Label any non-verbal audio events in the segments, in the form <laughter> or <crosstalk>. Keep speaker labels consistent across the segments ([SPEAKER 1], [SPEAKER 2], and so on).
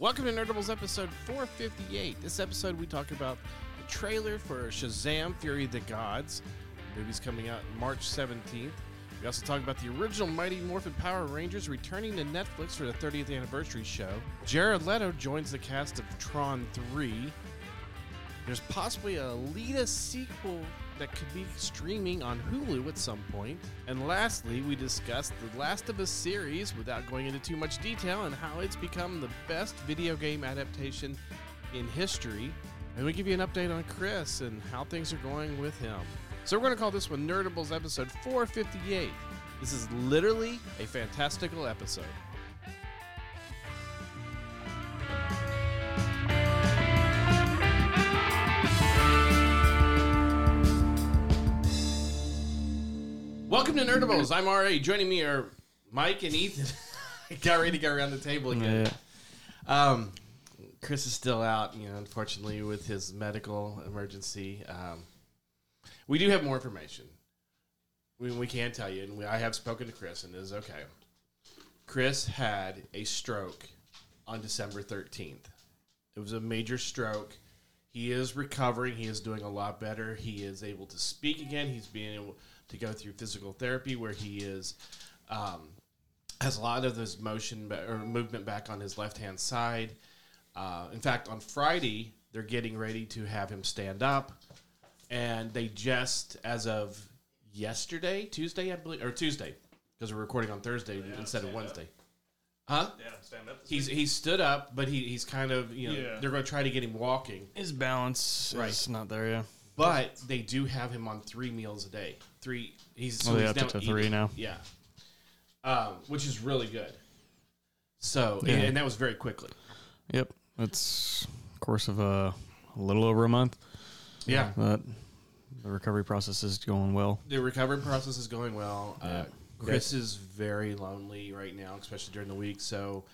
[SPEAKER 1] Welcome to Nerdables episode 458. This episode, we talk about the trailer for Shazam Fury of the Gods. The movie's coming out March 17th. We also talk about the original Mighty Morphin Power Rangers returning to Netflix for the 30th anniversary show. Jared Leto joins the cast of Tron 3. There's possibly a Alita sequel that could be streaming on Hulu at some point. And lastly, we discussed the Last of Us series without going into too much detail and how it's become the best video game adaptation in history. And we give you an update on Chris and how things are going with him. So we're going to call this one Nerdables episode 458. This is literally a fantastical episode. Welcome to Nerdables. I'm RA. Joining me are Mike and Ethan. <laughs> Got ready to go around the table again. Um, Chris is still out, you know, unfortunately, with his medical emergency. Um, we do have more information. We, we can tell you, and we, I have spoken to Chris, and it is okay. Chris had a stroke on December 13th. It was a major stroke. He is recovering. He is doing a lot better. He is able to speak again. He's being able to go through physical therapy where he is um, has a lot of his motion ba- or movement back on his left hand side. Uh, in fact, on Friday they're getting ready to have him stand up, and they just as of yesterday, Tuesday, I believe, or Tuesday, because we're recording on Thursday instead of Wednesday. Huh?
[SPEAKER 2] Yeah, stand up.
[SPEAKER 1] He's he's stood up, but he, he's kind of you know
[SPEAKER 2] Yeah.
[SPEAKER 1] they're going to try to get him walking,
[SPEAKER 3] His balance
[SPEAKER 1] Right.
[SPEAKER 3] is not there, yeah.
[SPEAKER 1] But they do have him on three meals a day. Three. He's
[SPEAKER 3] Oh,
[SPEAKER 1] he's
[SPEAKER 3] up to
[SPEAKER 1] now
[SPEAKER 3] to
[SPEAKER 1] eating-
[SPEAKER 3] three now.
[SPEAKER 1] Yeah, um, which is really good. So
[SPEAKER 3] Yeah.
[SPEAKER 1] and, and that was very quickly.
[SPEAKER 3] Yep. It's course of a, a little over a month.
[SPEAKER 1] Yeah,
[SPEAKER 3] But the recovery process is going well.
[SPEAKER 1] the recovery process is going well. Uh,
[SPEAKER 3] Yeah.
[SPEAKER 1] Chris is very lonely right now, especially during the week. So,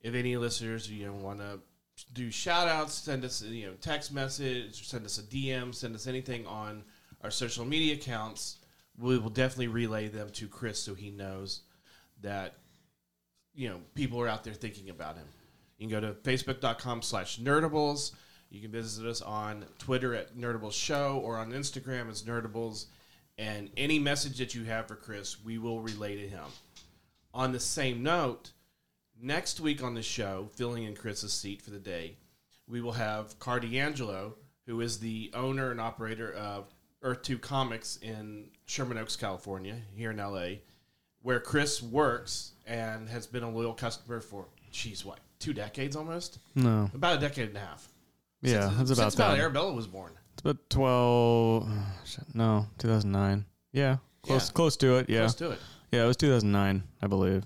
[SPEAKER 1] if any listeners you know want to do shout outs, send us you know text message, send us a DM, send us anything on our social media accounts. We will definitely relay them to Chris so he knows that you know people are out there thinking about him. You can go to facebook.com slash nerdables. You can visit us on Twitter at Nerdables Show or on Instagram as Nerdables. And any message that you have for Chris, we will relay to him. On the same note, next week on the show, filling in Chris's seat for the day, we will have Carr D'Angelo, who is the owner and operator of Earth 2 Comics in Sherman Oaks, California, here in LA, where Chris works and has been a loyal customer for, geez, what, two decades almost?
[SPEAKER 3] No.
[SPEAKER 1] About a decade and a half.
[SPEAKER 3] Yeah,
[SPEAKER 1] Since-
[SPEAKER 3] that's about
[SPEAKER 1] since about
[SPEAKER 3] that.
[SPEAKER 1] Arabella was born.
[SPEAKER 3] It's about 12. shit, No, 2009. Yeah. Close,
[SPEAKER 1] Yeah.
[SPEAKER 3] close to it. Yeah.
[SPEAKER 1] Close to it.
[SPEAKER 3] Yeah, it was 2009, I believe.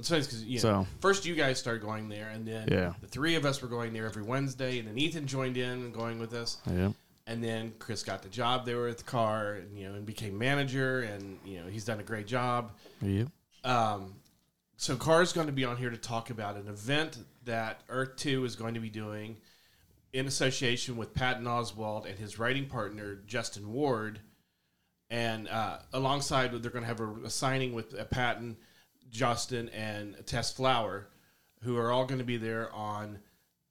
[SPEAKER 1] It's funny because you know,
[SPEAKER 3] So-
[SPEAKER 1] first you guys started going there, and then
[SPEAKER 3] Yeah.
[SPEAKER 1] the three of us were going there every Wednesday, and then Ethan joined in and going with us,
[SPEAKER 3] Yeah.
[SPEAKER 1] and then Chris got the job there with the car, and you know, and became manager, and you know, he's done a great job.
[SPEAKER 3] Yep.
[SPEAKER 1] Um, so Carr's going to be on here to talk about an event that Earth Two is going to be doing in association with Patton Oswalt and his writing partner Justin Ward, and uh, alongside they're going to have a, a signing with uh, Patton, Justin, and Tess Fowler, who are all going to be there on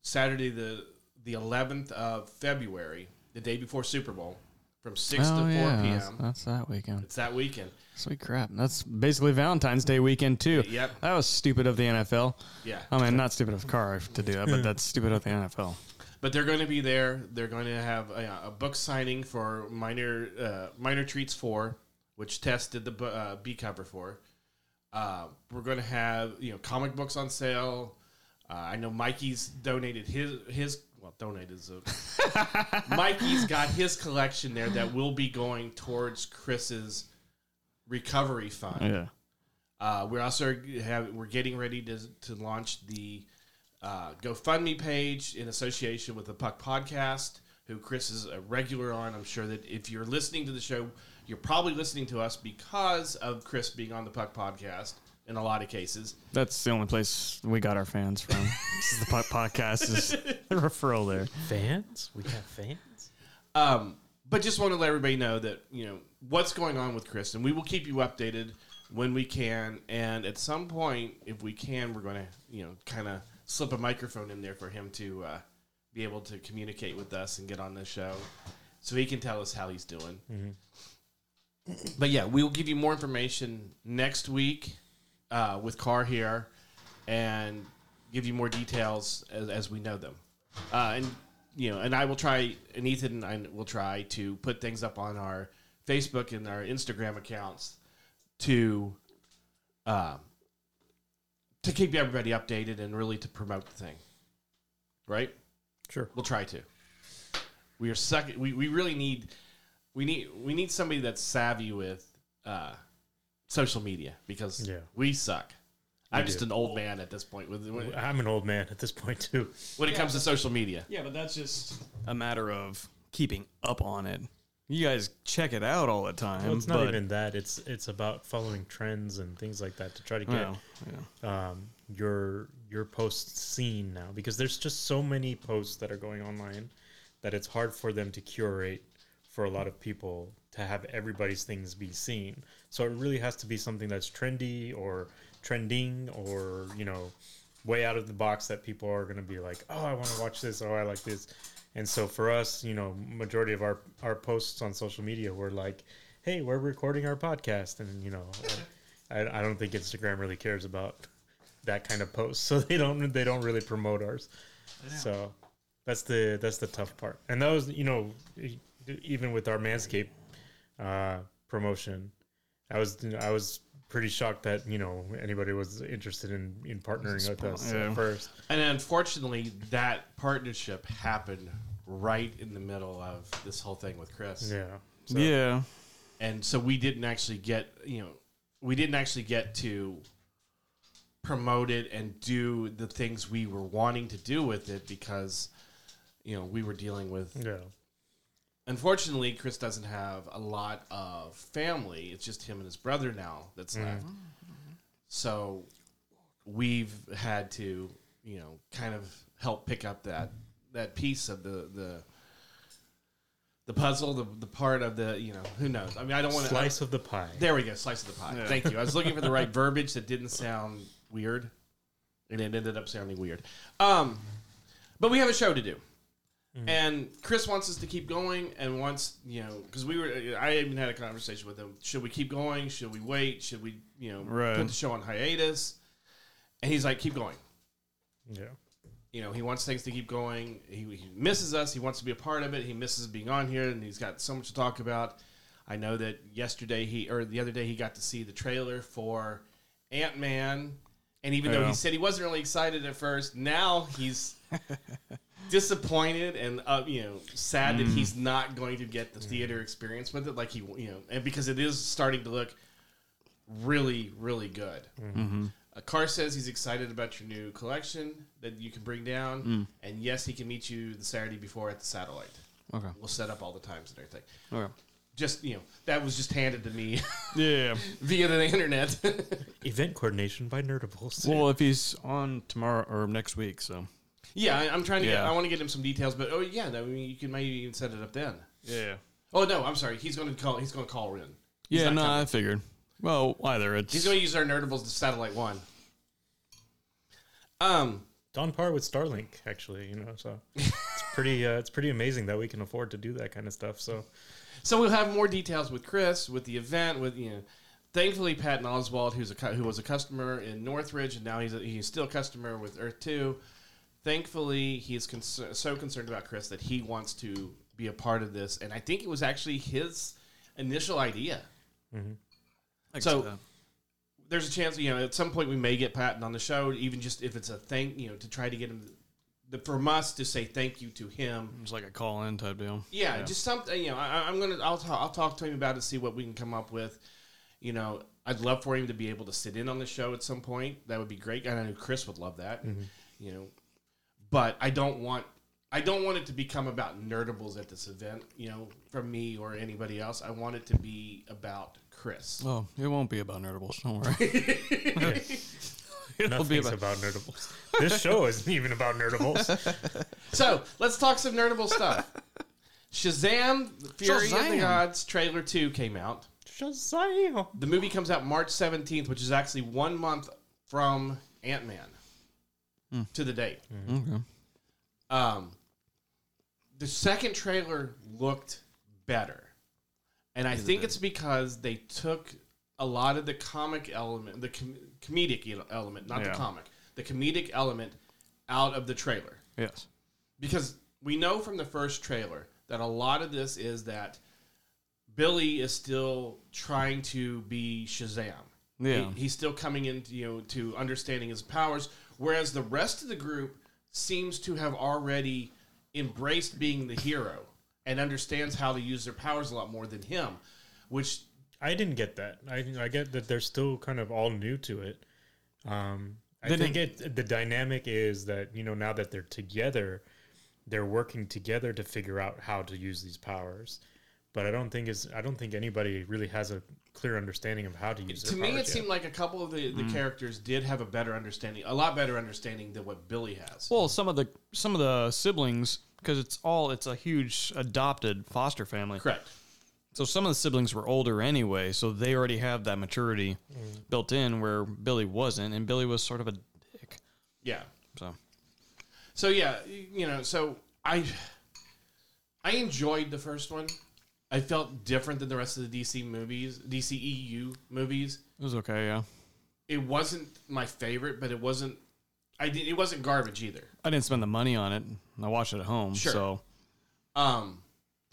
[SPEAKER 1] Saturday the the 11th of February, the day before Super Bowl, from six
[SPEAKER 3] oh,
[SPEAKER 1] to four
[SPEAKER 3] yeah.
[SPEAKER 1] p.m.
[SPEAKER 3] That's, that's that weekend.
[SPEAKER 1] It's that weekend.
[SPEAKER 3] Sweet crap. That's basically Valentine's Day weekend, too.
[SPEAKER 1] Yep.
[SPEAKER 3] That was stupid of the NFL.
[SPEAKER 1] Yeah.
[SPEAKER 3] I mean, not stupid of Carr to do that, but that's stupid of the NFL.
[SPEAKER 1] But they're going to be there. They're going to have a, a book signing for Minor uh, Minor Threats Four, which Tess did the uh, B cover for. Uh, we're going to have you know comic books on sale. Uh, I know Mikey's donated his his well donated. a- <laughs> Mikey's got his collection there that will be going towards Chris's recovery fund.
[SPEAKER 3] Yeah.
[SPEAKER 1] Uh, we're also have we're getting ready to to launch the uh, GoFundMe page in association with the Puck Podcast, who Chris is a regular on. I'm sure that if you're listening to the show, you're probably listening to us because of Chris being on the Puck Podcast in a lot of cases.
[SPEAKER 3] That's the only place we got our fans from. <laughs> this is the Puck podcast is a referral there.
[SPEAKER 2] Fans? We have fans?
[SPEAKER 1] Um, but just want to let everybody know that you know what's going on with Chris, and we will keep you updated when we can. And at some point, if we can, we're going to you know kind of slip a microphone in there for him to uh, be able to communicate with us and get on the show, so he can tell us how he's doing. But yeah, we will give you more information next week uh, with Carr here, and give you more details as, as we know them. Uh, and you know, and I will try, and Ethan and I will try to put things up on our Facebook and our Instagram accounts to uh, to keep everybody updated and really to promote the thing. Right?
[SPEAKER 2] Sure.
[SPEAKER 1] We'll try to. We are suck. We, we really need we need we need somebody that's savvy with uh, social media because
[SPEAKER 2] Yeah.
[SPEAKER 1] we suck. I'm
[SPEAKER 2] We
[SPEAKER 1] just an old man at this point with when,
[SPEAKER 2] I'm an old man at this point too.
[SPEAKER 1] when it comes to social media.
[SPEAKER 3] Yeah, but that's just a matter of keeping up on it. You guys check it out all the time.
[SPEAKER 2] Well, it's not
[SPEAKER 3] but,
[SPEAKER 2] even that. It's it's about following trends and things like that to try to get
[SPEAKER 3] Well, yeah.
[SPEAKER 2] um, your your posts seen now because there's just so many posts that are going online that it's hard for them to curate for a lot of people to have everybody's things be seen. So it really has to be something that's trendy or trending or you know way out of the box that people are going to be like, oh, I want to watch this. Oh, I like this. And so for us, you know, majority of our our posts on social media were like, hey, we're recording our podcast, and you know, I, I don't think Instagram really cares about that kind of post, <laughs> so they don't they don't really promote ours. So that's the that's the tough part. And that was you know even with our Manscaped uh, promotion, I was I was pretty shocked that you know anybody was interested in in partnering with us
[SPEAKER 3] Yeah.
[SPEAKER 2] at first.
[SPEAKER 1] And unfortunately, that partnership happened right in the middle of this whole thing with Chris.
[SPEAKER 2] Yeah. So,
[SPEAKER 3] yeah.
[SPEAKER 1] and so we didn't actually get you know we didn't actually get to promote it and do the things we were wanting to do with it because you know we were dealing with
[SPEAKER 2] Yeah.
[SPEAKER 1] Unfortunately chris doesn't have a lot of family it's just him and his brother now that's left so we've had to you know kind of help pick up that that piece of the the the puzzle the, the part of the you know who knows i mean i don't want to
[SPEAKER 2] Slice of the pie.
[SPEAKER 1] there we go, slice of the pie.
[SPEAKER 3] Yeah.
[SPEAKER 1] Thank you. I was looking for the right <laughs> verbiage that didn't sound weird, and it ended up sounding weird. Um, but we have a show to do, Mm-hmm. and Chris wants us to keep going, and wants you know because we were. I even had a conversation with him. Should we keep going? Should we wait? Should we you know
[SPEAKER 3] Right.
[SPEAKER 1] put the show on hiatus? And he's like, keep going.
[SPEAKER 2] Yeah.
[SPEAKER 1] You know, he wants things to keep going. He, he misses us. He wants to be a part of it. He misses being on here, and he's got so much to talk about. I know that yesterday he or the other day he got to see the trailer for Ant Man, and even though he said he wasn't really excited at first, now he's <laughs> disappointed and uh, you know sad that he's not going to get the theater experience with it, like he you know, and because it is starting to look really really good. Uh, Carr says he's excited about your new collection that you can bring down, and yes, he can meet you the Saturday before at the Satellite.
[SPEAKER 3] Okay.
[SPEAKER 1] We'll set up all the times and everything.
[SPEAKER 3] Okay.
[SPEAKER 1] Just you know, that was just handed to me <laughs>
[SPEAKER 3] Yeah.
[SPEAKER 1] via the internet. <laughs>
[SPEAKER 2] Event coordination by Nerdables.
[SPEAKER 3] Well, if he's on tomorrow or next week, so
[SPEAKER 1] yeah, I, I'm trying to. Get, I want to get him some details, but oh yeah, I mean, you can maybe even set it up then.
[SPEAKER 3] yeah.
[SPEAKER 1] Oh no, I'm sorry. He's going to call. He's going to call in. He's
[SPEAKER 3] Yeah,
[SPEAKER 1] not
[SPEAKER 3] no,
[SPEAKER 1] coming.
[SPEAKER 3] I figured. Well, either it's
[SPEAKER 1] He's going to use our Nerdables to Satellite One. Um.
[SPEAKER 2] on par with Starlink, actually. You know, so <laughs> it's pretty. Uh, it's pretty amazing that we can afford to do that kind of stuff. So
[SPEAKER 1] So we'll have more details with Chris, with the event, with you know. Thankfully, Patton Oswalt, who's a who was a customer in Northridge, and now he's a, he's still a customer with Earth Two. Thankfully, he's concer- so concerned about Chris that he wants to be a part of this, and I think it was actually his initial idea. Mm-hmm.
[SPEAKER 3] like
[SPEAKER 1] so-
[SPEAKER 3] that.
[SPEAKER 1] There's a chance, you know, at some point we may get Patton on the show, even just if it's a thing, you know, to try to get him, the, from us to say thank you to him
[SPEAKER 3] it's like a call in type deal.
[SPEAKER 1] Yeah, just something. You know, I, I'm gonna. I'll talk. I'll talk to him about it. See what we can come up with. You know, I'd love for him to be able to sit in on the show at some point. That would be great. And I know Chris would love that. Mm-hmm. You know, but I don't want. I don't want it to become about nerdables at this event. You know, from me or anybody else. I want it to be about Chris.
[SPEAKER 3] Oh, it won't be about nerdables. Don't worry. <laughs> <laughs> It'll be about.
[SPEAKER 2] about Nerdables. This show isn't even about Nerdables. <laughs>
[SPEAKER 1] So let's talk some nerdable stuff. Shazam: Fury of the Gods trailer two came out.
[SPEAKER 2] Shazam!
[SPEAKER 1] The movie comes out March 17th, which is actually one month from Ant Man. To the date.
[SPEAKER 3] Okay.
[SPEAKER 1] Um, the second trailer looked better, and I think it's because they took a lot of the comic element, the com- comedic element, not the comic, the comedic element out of the trailer.
[SPEAKER 3] Yes.
[SPEAKER 1] Because we know from the first trailer that a lot of this is that Billy is still trying to be Shazam.
[SPEAKER 3] Yeah.
[SPEAKER 1] He- he's still coming into you know to understanding his powers, whereas the rest of the group seems to have already embraced being the hero and understands how to use their powers a lot more than him, which
[SPEAKER 2] I didn't get that. I I get that they're still kind of all new to it. Um, I
[SPEAKER 3] They
[SPEAKER 2] think it the dynamic is that you know now that they're together, they're working together to figure out how to use these powers. But I don't think it's I don't think anybody really has a clear understanding of how to use.
[SPEAKER 1] to me it
[SPEAKER 2] yet.
[SPEAKER 1] seemed like a couple of the, the mm. characters did have a better understanding, a lot better understanding than what Billy has.
[SPEAKER 3] Well, some of the some of the siblings, because it's all it's a huge adopted foster family.
[SPEAKER 1] Correct.
[SPEAKER 3] So some of the siblings were older anyway, so they already have that maturity mm. built in where Billy wasn't, and Billy was sort of a dick.
[SPEAKER 1] Yeah.
[SPEAKER 3] So
[SPEAKER 1] So yeah, you know, so I I enjoyed the first one. I felt different than the rest of the DC movies, DCEU movies.
[SPEAKER 3] it was okay. Yeah,
[SPEAKER 1] It wasn't my favorite, but it wasn't I did, it wasn't garbage either.
[SPEAKER 3] I didn't spend the money on it. I watched it at home.
[SPEAKER 1] Sure.
[SPEAKER 3] So
[SPEAKER 1] Um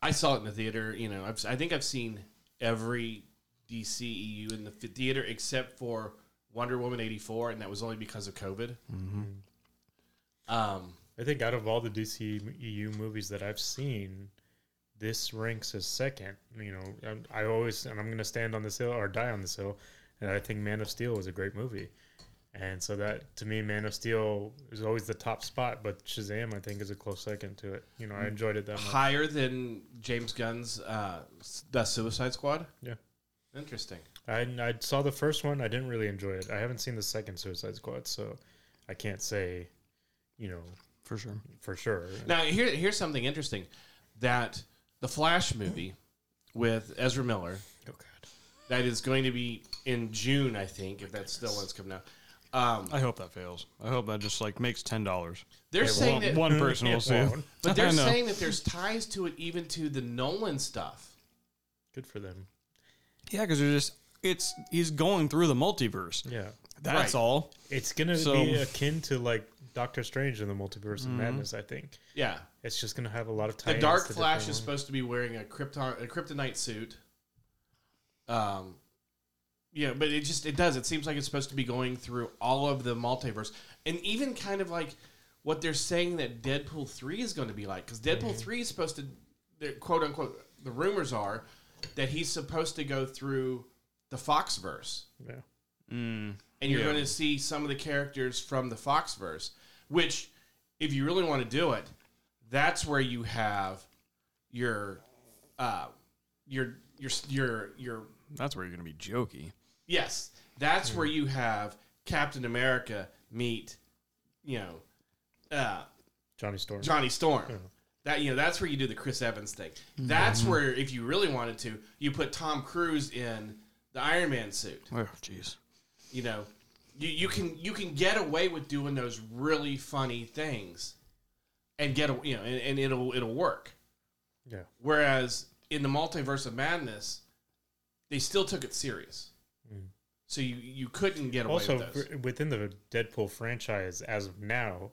[SPEAKER 1] I saw it in the theater, you know, I've, I think I've seen every DCEU in the f- theater except for Wonder Woman 84 and that was only because of COVID. Um
[SPEAKER 2] I think out of all the DC EU movies that I've seen, this ranks as second. You know, I'm- I always and I'm going to stand on this hill or die on this hill, and I think Man of Steel was a great movie. And so that to me, Man of Steel is always the top spot, but Shazam I think is a close second to it. You know, I enjoyed it that much.
[SPEAKER 1] higher than James Gunn's uh, The Suicide Squad.
[SPEAKER 2] Yeah.
[SPEAKER 1] Interesting.
[SPEAKER 2] I I saw the first one, I didn't really enjoy it. I haven't seen the second Suicide Squad, so I can't say, you know,
[SPEAKER 3] for sure.
[SPEAKER 2] for sure.
[SPEAKER 1] Now here here's something interesting that the Flash movie with Ezra Miller
[SPEAKER 2] Oh God.
[SPEAKER 1] that is going to be in June, I think, if that's still when it's coming out. Um,
[SPEAKER 3] I hope that fails. I hope that just like makes ten dollars.
[SPEAKER 1] they're saying
[SPEAKER 3] One,
[SPEAKER 1] that,
[SPEAKER 3] one person will see.
[SPEAKER 2] won't.
[SPEAKER 1] but they're <laughs>
[SPEAKER 3] know.
[SPEAKER 1] saying that there's ties to it even to the Nolan stuff.
[SPEAKER 2] Good for them.
[SPEAKER 3] Yeah, because they're just it's he's going through the multiverse.
[SPEAKER 2] Yeah.
[SPEAKER 3] That's
[SPEAKER 1] Right.
[SPEAKER 3] all.
[SPEAKER 2] It's gonna
[SPEAKER 3] So-
[SPEAKER 2] be akin to like Doctor Strange in the Multiverse
[SPEAKER 3] Mm-hmm.
[SPEAKER 2] of Madness. I think
[SPEAKER 1] Yeah,
[SPEAKER 2] it's just gonna have a lot of
[SPEAKER 1] time.
[SPEAKER 2] the.
[SPEAKER 1] Dark Flash is supposed to be wearing a krypton a kryptonite suit. Um, yeah, but it just it does. It seems like it's supposed to be going through all of the multiverse, and even kind of like what they're saying that Deadpool three is going to be like, because Deadpool three is supposed to, quote unquote, the rumors are that he's supposed to go through the Foxverse,
[SPEAKER 2] Yeah.
[SPEAKER 3] Mm.
[SPEAKER 1] and you're
[SPEAKER 3] Yeah.
[SPEAKER 1] going to see some of the characters from the Foxverse. Which, if you really want to do it, that's where you have your, uh, your your your your
[SPEAKER 3] That's where you're gonna be jokey.
[SPEAKER 1] Yes, that's where you have Captain America meet, you know, uh,
[SPEAKER 2] Johnny Storm.
[SPEAKER 1] Johnny Storm.
[SPEAKER 2] Yeah.
[SPEAKER 1] That you know, that's where you do the Chris Evans thing. That's where, if you really wanted to, you put Tom Cruise in the Iron Man suit.
[SPEAKER 3] Oh, jeez.
[SPEAKER 1] You know, you, you can you can get away with doing those really funny things, and get you know, and, and it'll it'll work.
[SPEAKER 2] Yeah.
[SPEAKER 1] Whereas in the multiverse of madness, they still took it serious. Mm. So you you couldn't get away
[SPEAKER 2] Also,
[SPEAKER 1] with
[SPEAKER 2] within the Deadpool franchise, as of now,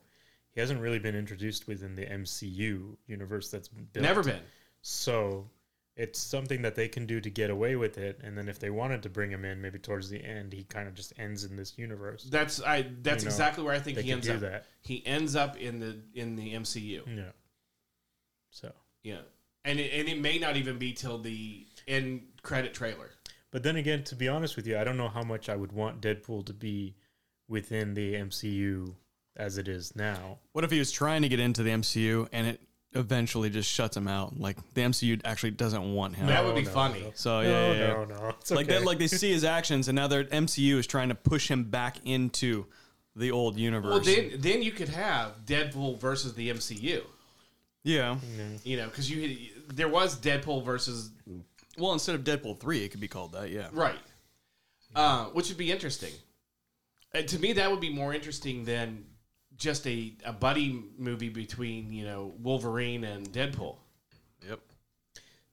[SPEAKER 2] he hasn't really been introduced within the MCU universe that's built.
[SPEAKER 1] Never been.
[SPEAKER 2] So it's something that they can do to get away with it. And then if they wanted to bring him in, maybe towards the end, he kind of just ends in this universe.
[SPEAKER 1] That's I. That's
[SPEAKER 2] You know,
[SPEAKER 1] exactly where I think he ends up.
[SPEAKER 2] that.
[SPEAKER 1] He ends up in the in the MCU.
[SPEAKER 2] Yeah. So,
[SPEAKER 1] Yeah, and it, and it may not even be till the end credit trailer.
[SPEAKER 2] but then again, to be honest with you, I don't know how much I would want Deadpool to be within the MCU as it is now.
[SPEAKER 3] What if he was trying to get into the MCU and it eventually just shuts him out? Like the MCU actually doesn't want him.
[SPEAKER 1] That would be
[SPEAKER 2] no,
[SPEAKER 1] funny.
[SPEAKER 2] no.
[SPEAKER 3] So yeah,
[SPEAKER 2] no,
[SPEAKER 3] yeah, yeah.
[SPEAKER 2] no, no. It's
[SPEAKER 3] like that. Like they see his actions, and now their MCU is trying to push him back into the old universe.
[SPEAKER 1] Well, then then you could have Deadpool versus the MCU.
[SPEAKER 3] yeah.
[SPEAKER 1] You know, because you there was Deadpool versus
[SPEAKER 3] Well, instead of Deadpool three, it could be called that. Yeah.
[SPEAKER 1] right, uh, which would be interesting. Uh, to me, that would be more interesting than just a, a buddy movie between you know Wolverine and Deadpool.
[SPEAKER 3] Yep.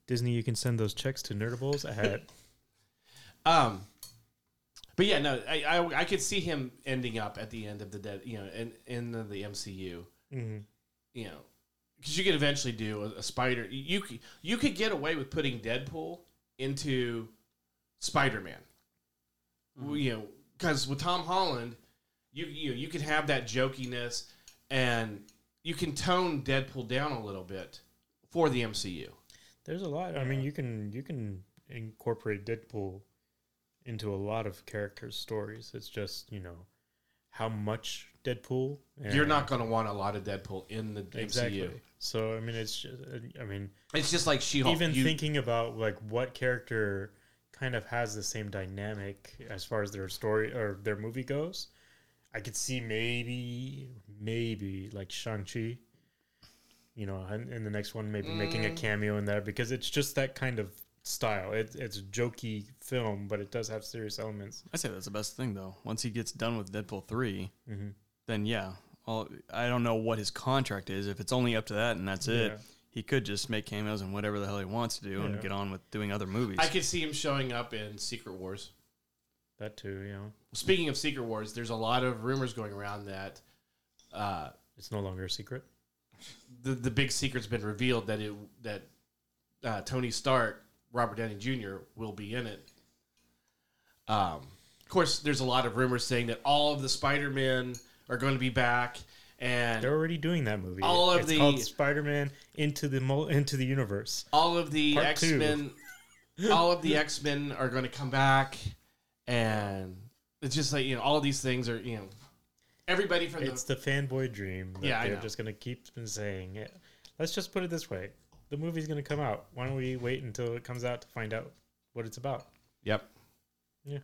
[SPEAKER 2] Disney, you can send those checks to Nerdables at <laughs>
[SPEAKER 1] Um, but yeah, no, I, I I could see him ending up at the end of the dead, you know, in in the, the MCU,
[SPEAKER 2] Mhm.
[SPEAKER 1] you know, because you could eventually do a, a Spider. You could you could get away with putting Deadpool into Spider Man, you know, because with Tom Holland, you you you could have that jokiness, and you can tone Deadpool down a little bit for the MCU.
[SPEAKER 2] There's a lot. I mean, you can you can incorporate Deadpool into a lot of characters' stories. It's just you know how much Deadpool.
[SPEAKER 1] You're not going to want a lot of Deadpool in the
[SPEAKER 2] exactly.
[SPEAKER 1] MCU.
[SPEAKER 2] So I mean, it's just, I mean,
[SPEAKER 1] It's just like She-Hulk.
[SPEAKER 2] even
[SPEAKER 1] You-
[SPEAKER 2] thinking about like what character kind of has the same dynamic as far as their story or their movie goes. I could see maybe maybe like Shang Chi. You know, in, in the next one, maybe making a
[SPEAKER 1] Mm.
[SPEAKER 2] cameo in there because it's just that kind of style. It, it's a jokey film, but it does have serious elements.
[SPEAKER 3] I say that's the best thing though. Once he gets done with Deadpool 3
[SPEAKER 2] Mhm.
[SPEAKER 3] then yeah. All, I don't know what his contract is. If it's only up to that and that's it, he could just make cameos and whatever the hell he wants to do and get on with doing other movies.
[SPEAKER 1] I could see him showing up in Secret Wars.
[SPEAKER 2] That too, you know,
[SPEAKER 1] Speaking of Secret Wars, there's a lot of rumors going around that uh,
[SPEAKER 2] it's no longer a secret.
[SPEAKER 1] the the big secret's been revealed that it that uh, Tony Stark, Robert Downey Jr. will be in it. Um, of course, there's a lot of rumors saying that all of the Spider Men are going to be back, and
[SPEAKER 2] They're already doing that movie.
[SPEAKER 1] All of
[SPEAKER 2] it's
[SPEAKER 1] the-
[SPEAKER 2] called Spider-Man into the into the universe.
[SPEAKER 1] all of the X Men, all of the <laughs> X Men are going to come back, and it's just like you know, all of these things are you know, everybody from
[SPEAKER 2] It's
[SPEAKER 1] the
[SPEAKER 2] the fanboy dream that
[SPEAKER 1] Yeah,
[SPEAKER 2] they're
[SPEAKER 1] know.
[SPEAKER 2] just gonna keep saying. it. Let's just put it this way: the movie's gonna come out. Why don't we wait until it comes out to find out what it's about?
[SPEAKER 1] yep. Yeah.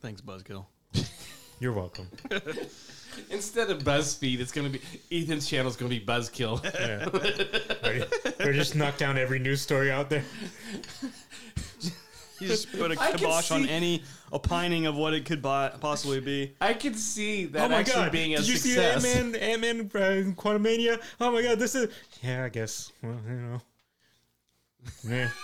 [SPEAKER 3] Thanks, Buzzkill. <laughs>
[SPEAKER 2] You're welcome. <laughs>
[SPEAKER 1] Instead of BuzzFeed, it's going to be Ethan's channel's going to be Buzzkill.
[SPEAKER 2] Yeah. Ready? We're just knock down every news story out there. <laughs>
[SPEAKER 3] You just put a
[SPEAKER 1] I can
[SPEAKER 3] kibosh on
[SPEAKER 1] see-
[SPEAKER 3] any opining of what it could buy, possibly be.
[SPEAKER 1] I can see that
[SPEAKER 2] oh my
[SPEAKER 1] actually
[SPEAKER 2] god!
[SPEAKER 1] being a
[SPEAKER 2] Did you
[SPEAKER 1] success.
[SPEAKER 2] see Ant Man? Ant Man, uh, Quantumania. Oh my god! This is yeah. I guess. Well, you know. Yeah. <laughs>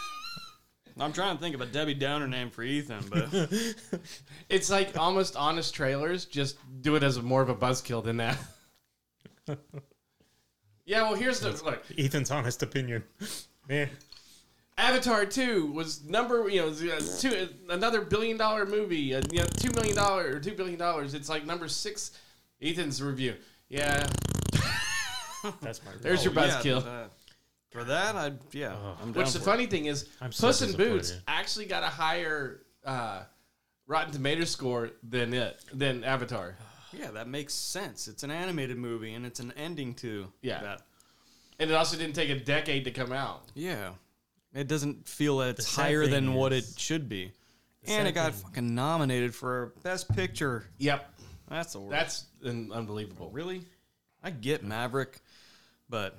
[SPEAKER 3] I'm trying to think of a Debbie Downer name for Ethan, but <laughs>
[SPEAKER 1] It's like almost honest trailers. Just do it as a, more of a buzzkill than that. <laughs> yeah, well, here's the look.
[SPEAKER 2] Ethan's honest opinion. Yeah.
[SPEAKER 1] Avatar two was number you know uh, two another billion dollar movie. Uh, you know, two million dollar or two billion dollars. It's like number six. Ethan's review. Yeah, <laughs>
[SPEAKER 2] That's my. <laughs>
[SPEAKER 1] There's your
[SPEAKER 3] Oh, yeah,
[SPEAKER 1] buzzkill.
[SPEAKER 3] uh, for that, I yeah.
[SPEAKER 2] Oh.
[SPEAKER 3] I'm down
[SPEAKER 1] Which the
[SPEAKER 3] for
[SPEAKER 1] funny thing is,
[SPEAKER 2] I'm so
[SPEAKER 1] Puss in Boots actually got a higher uh, Rotten Tomato score than it than Avatar.
[SPEAKER 3] Yeah, that makes sense. It's an animated movie, and it's an ending to
[SPEAKER 1] Yeah.
[SPEAKER 3] that.
[SPEAKER 1] And it also didn't take a decade to come out.
[SPEAKER 3] Yeah, it doesn't feel that it's
[SPEAKER 2] sad
[SPEAKER 3] higher
[SPEAKER 2] thing
[SPEAKER 3] than what it
[SPEAKER 2] is-
[SPEAKER 3] should be,
[SPEAKER 2] the
[SPEAKER 3] and
[SPEAKER 2] sad
[SPEAKER 3] it got
[SPEAKER 2] thing-
[SPEAKER 3] fucking nominated for best picture.
[SPEAKER 1] Yep,
[SPEAKER 3] That's the worst.
[SPEAKER 1] that's un- unbelievable.
[SPEAKER 3] really. I get Maverick, but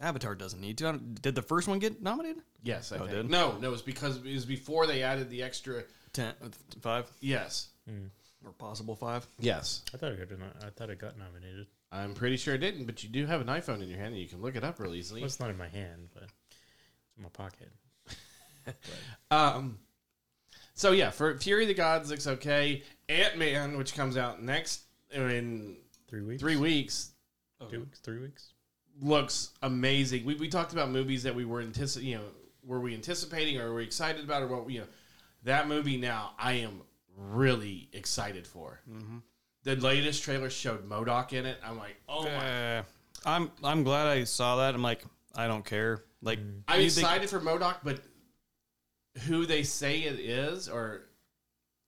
[SPEAKER 3] Avatar doesn't need to. Did the first one get nominated?
[SPEAKER 1] Yes, I
[SPEAKER 3] Oh, did?
[SPEAKER 1] No, no, it was because it was before they added the extra.
[SPEAKER 3] Ten, uh, five,
[SPEAKER 1] Yes, hmm.
[SPEAKER 3] or possible five.
[SPEAKER 1] yes.
[SPEAKER 2] I thought it got. I thought it got nominated.
[SPEAKER 1] I'm pretty sure it didn't, but you do have an iPhone in your hand and you can look it up real easily.
[SPEAKER 2] Well, it's not in my hand, but it's in my pocket. <laughs>
[SPEAKER 1] Um, so yeah, for Fury of the Gods looks okay. Ant Man, which comes out next in
[SPEAKER 2] Three weeks.
[SPEAKER 1] three weeks,
[SPEAKER 2] Two weeks. Three weeks.
[SPEAKER 1] looks amazing. We, we talked about movies that we were anticipating, you know, were we anticipating or were we excited about or what, you know, that movie now I am really excited for.
[SPEAKER 3] Mm-hmm.
[SPEAKER 1] The latest trailer showed MODOK in it. I'm like, oh my.
[SPEAKER 3] Uh, I'm I'm glad I saw that. I'm like, I don't care. Like, mm.
[SPEAKER 1] I'm
[SPEAKER 3] you think-
[SPEAKER 1] excited for MODOK, but who they say it is or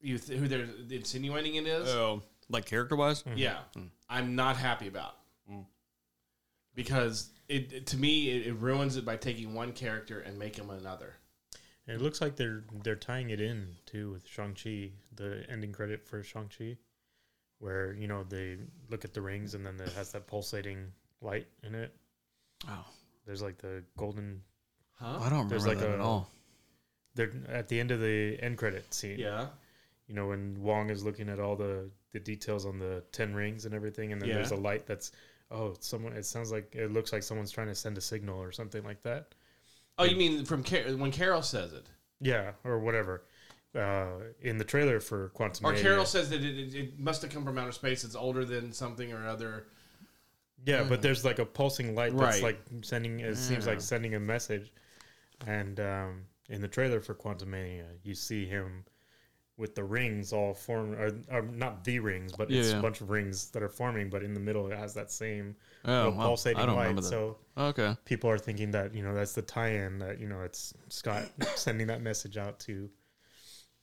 [SPEAKER 1] you th- who they're insinuating it is,
[SPEAKER 3] Oh, like character wise. Mm-hmm.
[SPEAKER 1] yeah, hmm. I'm not happy about.
[SPEAKER 3] Mm.
[SPEAKER 1] Because it, it- to me it, it ruins it by taking one character and make him another.
[SPEAKER 2] And it looks like they're they're tying it in too with Shang Chi, the ending credit for Shang Chi, where you know they look at the rings and then it has that pulsating light in it.
[SPEAKER 3] Oh,
[SPEAKER 2] There's like the golden.
[SPEAKER 1] Huh?
[SPEAKER 3] I don't remember
[SPEAKER 2] There's like
[SPEAKER 3] that
[SPEAKER 2] a-
[SPEAKER 3] at all.
[SPEAKER 2] They're at the end of the end credit scene.
[SPEAKER 1] Yeah.
[SPEAKER 2] you know, when Wong is looking at all the the details on the ten rings and everything, and then there's a
[SPEAKER 1] Yeah.
[SPEAKER 2] light that's oh, it's someone. It sounds like it looks like someone's trying to send a signal or something like that.
[SPEAKER 1] Oh, you mean from Car- when Carol says it,
[SPEAKER 2] Yeah, or whatever. Uh, in the trailer for Quantum,
[SPEAKER 1] or Carol says that it, it, it must have come from outer space. It's older than something or other.
[SPEAKER 2] Yeah, but there's like a pulsing light that's
[SPEAKER 1] Right.
[SPEAKER 2] like sending. It seems like sending a message. And um, in the trailer for Quantumania, you see him with the rings all form, or, or not the rings, but it's
[SPEAKER 3] Yeah.
[SPEAKER 2] a bunch of rings that are forming. But in the middle, it has that same
[SPEAKER 3] Oh,
[SPEAKER 2] little
[SPEAKER 3] well,
[SPEAKER 2] pulsating
[SPEAKER 3] I don't
[SPEAKER 2] light.
[SPEAKER 3] that.
[SPEAKER 2] So
[SPEAKER 3] Okay.
[SPEAKER 2] people are thinking that you know that's the tie-in that you know it's Scott <coughs> sending that message out to,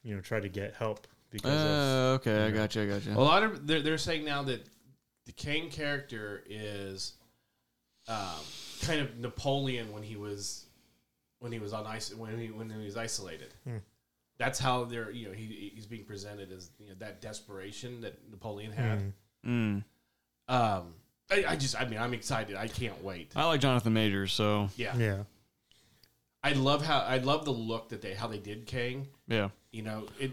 [SPEAKER 2] you know, try to get help because of
[SPEAKER 3] Uh, okay, I got you. I got you.
[SPEAKER 1] A lot of they're, they're saying now that the Kang character is um, kind of Napoleon when he was when he was on ice when he when he was isolated.
[SPEAKER 2] Hmm.
[SPEAKER 1] That's how they're you know he he's being presented as you know that desperation that Napoleon had.
[SPEAKER 2] Mm.
[SPEAKER 3] Mm.
[SPEAKER 1] Um, I, I just I mean I'm excited. I can't wait.
[SPEAKER 3] I like Jonathan Majors, so
[SPEAKER 1] Yeah.
[SPEAKER 2] yeah.
[SPEAKER 1] I love how I love the look that they how they did Kang.
[SPEAKER 3] yeah.
[SPEAKER 1] You know it.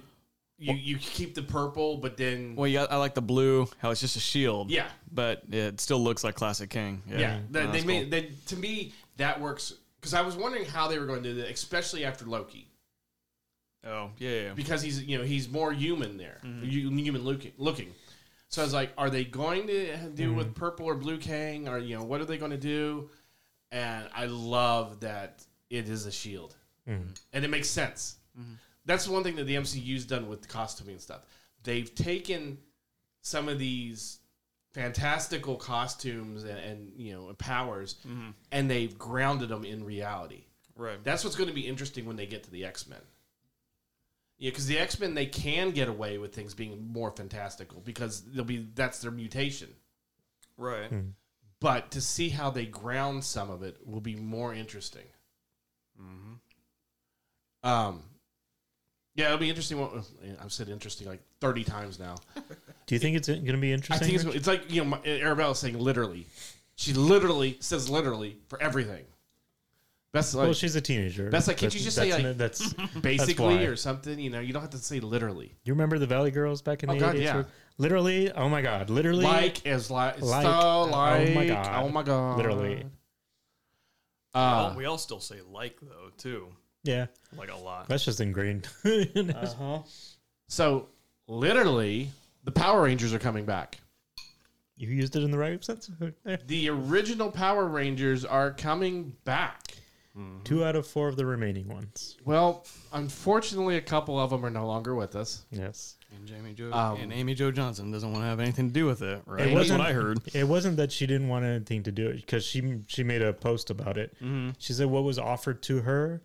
[SPEAKER 1] You, you keep the purple, but then
[SPEAKER 3] Well, yeah, I like the blue. How it's just a shield.
[SPEAKER 1] yeah,
[SPEAKER 3] But it still looks like classic Kang. Yeah.
[SPEAKER 1] Yeah,
[SPEAKER 3] No,
[SPEAKER 1] they, they made
[SPEAKER 3] cool.
[SPEAKER 1] they, to me that works because I was wondering how they were going to do that, especially after Loki,
[SPEAKER 3] Oh, yeah, yeah.
[SPEAKER 1] because he's you know he's more human there,
[SPEAKER 3] Mm-hmm.
[SPEAKER 1] human looking. Looking, so I was like, are they going to do
[SPEAKER 3] Mm-hmm.
[SPEAKER 1] with purple or blue Kang, or you know what are they going to do? And I love that it is a shield,
[SPEAKER 2] Mm.
[SPEAKER 1] and it makes sense.
[SPEAKER 3] Mm-hmm.
[SPEAKER 1] That's one thing that the MCU's done with costuming and stuff. They've taken some of these fantastical costumes and, and you know powers,
[SPEAKER 3] Mm-hmm.
[SPEAKER 1] and they've grounded them in reality.
[SPEAKER 3] Right.
[SPEAKER 1] That's what's going to be interesting when they get to the X Men. Yeah, because the X Men they can get away with things being more fantastical because they'll be that's their mutation.
[SPEAKER 3] Right.
[SPEAKER 1] But to see how they ground some of it will be more interesting. Mhm. Um, yeah, it'll be interesting. What I've said interesting like thirty times now. <laughs>
[SPEAKER 2] Do you think it's going to be interesting?
[SPEAKER 1] I think it's,
[SPEAKER 2] Rich?
[SPEAKER 1] it's like you know my- Arabella saying literally. She literally says literally for everything. That's like
[SPEAKER 2] well, she's a teenager.
[SPEAKER 1] That's like, can't you just say,
[SPEAKER 2] that's,
[SPEAKER 1] like-
[SPEAKER 2] that's <laughs>
[SPEAKER 1] basically
[SPEAKER 2] why.
[SPEAKER 1] or something. You know, you don't have to say literally.
[SPEAKER 2] You remember the Valley Girls back in
[SPEAKER 1] Oh,
[SPEAKER 2] the
[SPEAKER 1] God,
[SPEAKER 2] 80s?
[SPEAKER 1] yeah.
[SPEAKER 2] Literally, oh my god, literally
[SPEAKER 1] Like is like,
[SPEAKER 2] Like,
[SPEAKER 1] so like, oh
[SPEAKER 2] my God.
[SPEAKER 1] oh my god
[SPEAKER 2] Literally.
[SPEAKER 1] Uh,
[SPEAKER 3] we all still say like though too,
[SPEAKER 2] Yeah.
[SPEAKER 3] like a lot.
[SPEAKER 2] That's just ingrained. <laughs>
[SPEAKER 1] uh-huh. So literally, the Power Rangers are coming back.
[SPEAKER 2] You used it in the right sense. <laughs>
[SPEAKER 1] The original Power Rangers are coming back.
[SPEAKER 2] Two out of four of the remaining ones.
[SPEAKER 1] Well, unfortunately, a couple of them are no longer with us.
[SPEAKER 2] Yes.
[SPEAKER 3] And Jamie Joe
[SPEAKER 1] Um,
[SPEAKER 3] and Amy Jo Johnson doesn't want to have anything to do with it, right?
[SPEAKER 2] It wasn't-
[SPEAKER 3] what I heard.
[SPEAKER 2] It wasn't that she didn't want anything to do it because she she made a post about it.
[SPEAKER 3] Mm-hmm.
[SPEAKER 2] She said what was offered to her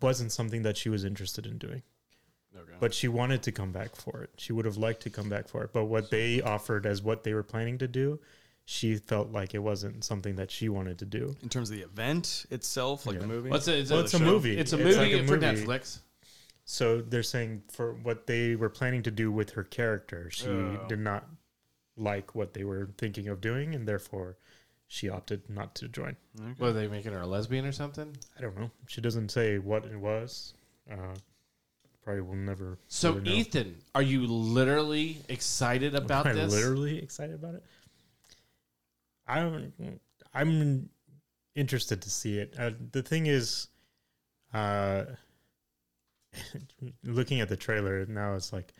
[SPEAKER 2] wasn't something that she was interested in doing. But she wanted to come back for it. She would have liked to come back for it. But what they offered as what they were planning to do, she felt like it wasn't something that she wanted to do.
[SPEAKER 3] In terms of the event itself, like
[SPEAKER 2] Yeah.
[SPEAKER 3] the movie.
[SPEAKER 1] What's it? It's,
[SPEAKER 2] Well,
[SPEAKER 1] a,
[SPEAKER 2] it's a movie.
[SPEAKER 1] it's a
[SPEAKER 2] It's
[SPEAKER 1] movie
[SPEAKER 2] like a
[SPEAKER 1] for
[SPEAKER 2] movie.
[SPEAKER 1] Netflix.
[SPEAKER 2] So they're saying for what they were planning to do with her character, she
[SPEAKER 3] Oh.
[SPEAKER 2] did not like what they were thinking of doing, and therefore she opted not to join.
[SPEAKER 1] What are they making her a lesbian or something?
[SPEAKER 2] I don't know. She doesn't say what it was. Uh, probably will never.
[SPEAKER 1] So,
[SPEAKER 2] really know.
[SPEAKER 1] Ethan, are you literally excited about
[SPEAKER 2] Am I
[SPEAKER 1] this?
[SPEAKER 2] literally excited about it. I'm I'm interested to see it. Uh, the thing is, uh, <laughs> looking at the trailer now, it's like